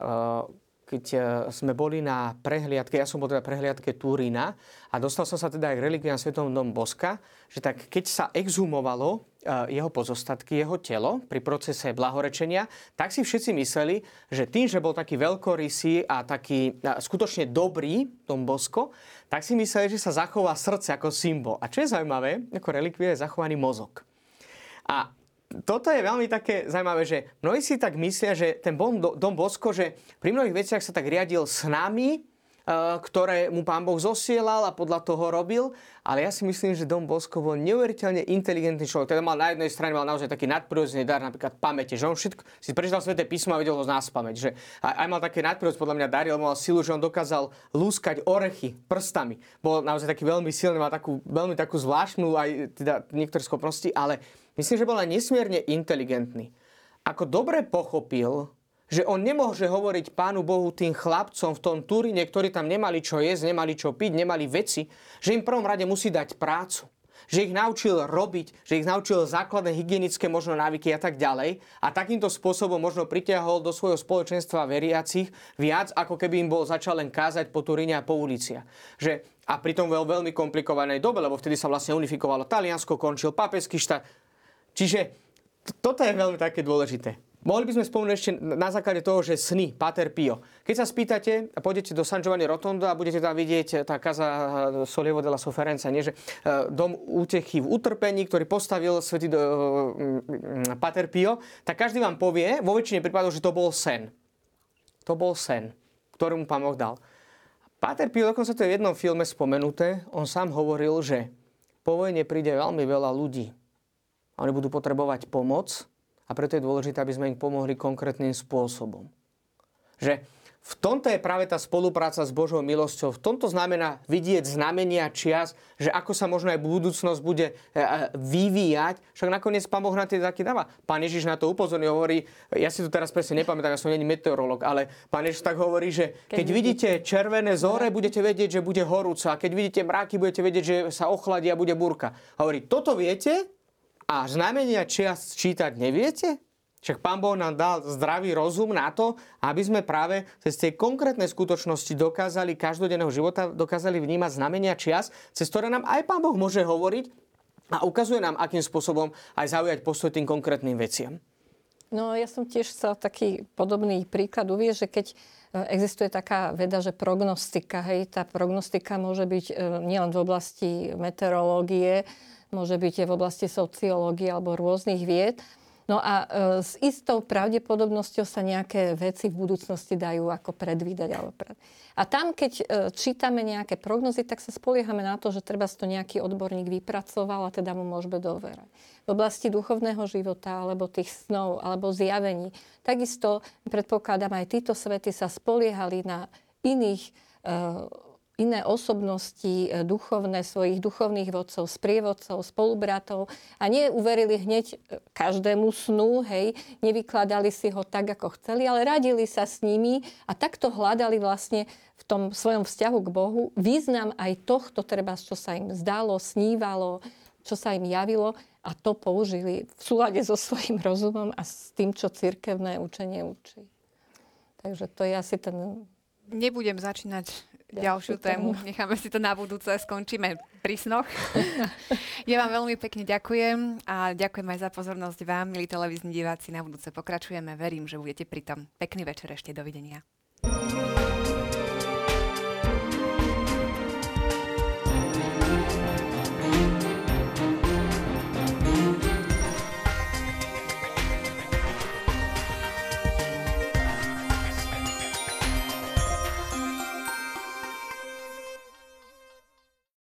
uh, keď e, sme boli na prehliadke, ja som bol teda prehliadke Turína a dostal som sa teda aj k relikviám Svetom dom Boska, že tak keď sa exhumovalo e, jeho pozostatky, jeho telo pri procese blahorečenia, tak si všetci mysleli, že tým, že bol taký veľkorysý a taký skutočne dobrý Dom Bosko, tak si mysleli, že sa zachová srdce ako symbol. A čo je zaujímavé, ako relikvie je zachovaný mozog. A toto je veľmi také zaujímavé, že mnohí si tak myslia, že ten Dom Bosko, že pri mnohých veciach sa tak riadil s nami, eh, ktoré mu pán Boh zosielal a podľa toho robil. Ale ja si myslím, že Dom Bosko bol neuveriteľne inteligentný človek. Teda mal na jednej strane mal naozaj taký nadprirodzený dar, napríklad pamäte, že on všetko si prečítal sveté písmo a vedel ho z nás pamäť. Že aj, mal také nadprirodzené podľa mňa dary, mal silu, že on dokázal lúskať orechy prstami. Bol naozaj taký veľmi silný, mal takú veľmi takú zvláštnu aj teda niektoré schopnosti, ale myslím, že bol aj nesmierne inteligentný. Ako dobre pochopil, že on nemôže hovoriť Pánu Bohu tým chlapcom v tom Turíne, ktorí tam nemali čo jesť, nemali čo piť, nemali veci, že im prvom rade musí dať prácu. Že ich naučil robiť, že ich naučil základné hygienické možno návyky a tak ďalej. A takýmto spôsobom možno pritiahol do svojho spoločenstva veriacich viac, ako keby im bol začal len kázať po Turíne a po uliciach. Že, a pritom vo veľmi komplikovanej dobe, lebo vtedy sa vlastne unifikovalo Taliansko, končil papeský štát, Čiže toto je veľmi také dôležité. Mohli by sme spomenúť ešte na základe toho, že sny, Pater Pio. Keď sa spýtate a pôjdete do San Giovanni Rotondo a budete tam vidieť tá kaza Solievo della Sofferenza, nie, že e, dom útechy v utrpení, ktorý postavil svätý e, Pater Pio, tak každý vám povie, vo väčšine prípadov, že to bol sen. To bol sen, ktorý mu pán Boh dal. Pater Pio, dokonca to je v jednom filme spomenuté, on sám hovoril, že po vojne príde veľmi veľa ľudí. Oni budú potrebovať pomoc a preto je dôležité, aby sme im pomohli konkrétnym spôsobom. Že v tomto je práve tá spolupráca s Božou milosťou. V tomto znamená vidieť znamenia čias, že ako sa možno aj budúcnosť bude e, e, vyvíjať. Však nakoniec Pán Boh na tie taký dáva. Pán Ježiš na to upozorní, hovorí, ja si to teraz presne nepamätám, ja som není meteorolog, ale Pán Ježiš tak hovorí, že keď, keď vidíte červené zore, budete vedieť, že bude horúca. A keď vidíte mráky, budete vedieť, že sa ochladí a bude burka. Hovorí, toto viete, a znamenia čias čítať neviete? Však Pán Boh nám dal zdravý rozum na to, aby sme práve cez tie konkrétne skutočnosti dokázali každodenného života, dokázali vnímať znamenia čias, cez ktoré nám aj Pán Boh môže hovoriť a ukazuje nám, akým spôsobom aj zaujať postoj tým konkrétnym veciam. No ja som tiež chcel taký podobný príklad uvieť, že keď e, existuje taká veda, že prognostika, hej, tá prognostika môže byť e, nielen v oblasti meteorológie, môže byť v oblasti sociológie alebo rôznych vied. No a e, s istou pravdepodobnosťou sa nejaké veci v budúcnosti dajú ako predvídať. Alebo pred... A tam, keď e, čítame nejaké prognozy, tak sa spoliehame na to, že treba to nejaký odborník vypracoval a teda mu môžeme doverať. V oblasti duchovného života, alebo tých snov, alebo zjavení. Takisto predpokladám, aj títo svety sa spoliehali na iných e, iné osobnosti e, duchovné, svojich duchovných vodcov, sprievodcov, spolubratov a neuverili hneď e, každému snu, hej, nevykladali si ho tak, ako chceli, ale radili sa s nimi a takto hľadali vlastne v tom svojom vzťahu k Bohu význam aj tohto, treba, čo sa im zdalo, snívalo, čo sa im javilo a to použili v súlade so svojím [LAUGHS] rozumom a s tým, čo cirkevné učenie učí. Takže to je asi ten... Nebudem začínať ďalšiu tému. [LAUGHS] Necháme si to na budúce, skončíme pri snoch. [LAUGHS] ja vám veľmi pekne ďakujem a ďakujem aj za pozornosť vám, milí televízni diváci. Na budúce pokračujeme. Verím, že budete pri tom. Pekný večer ešte. Dovidenia.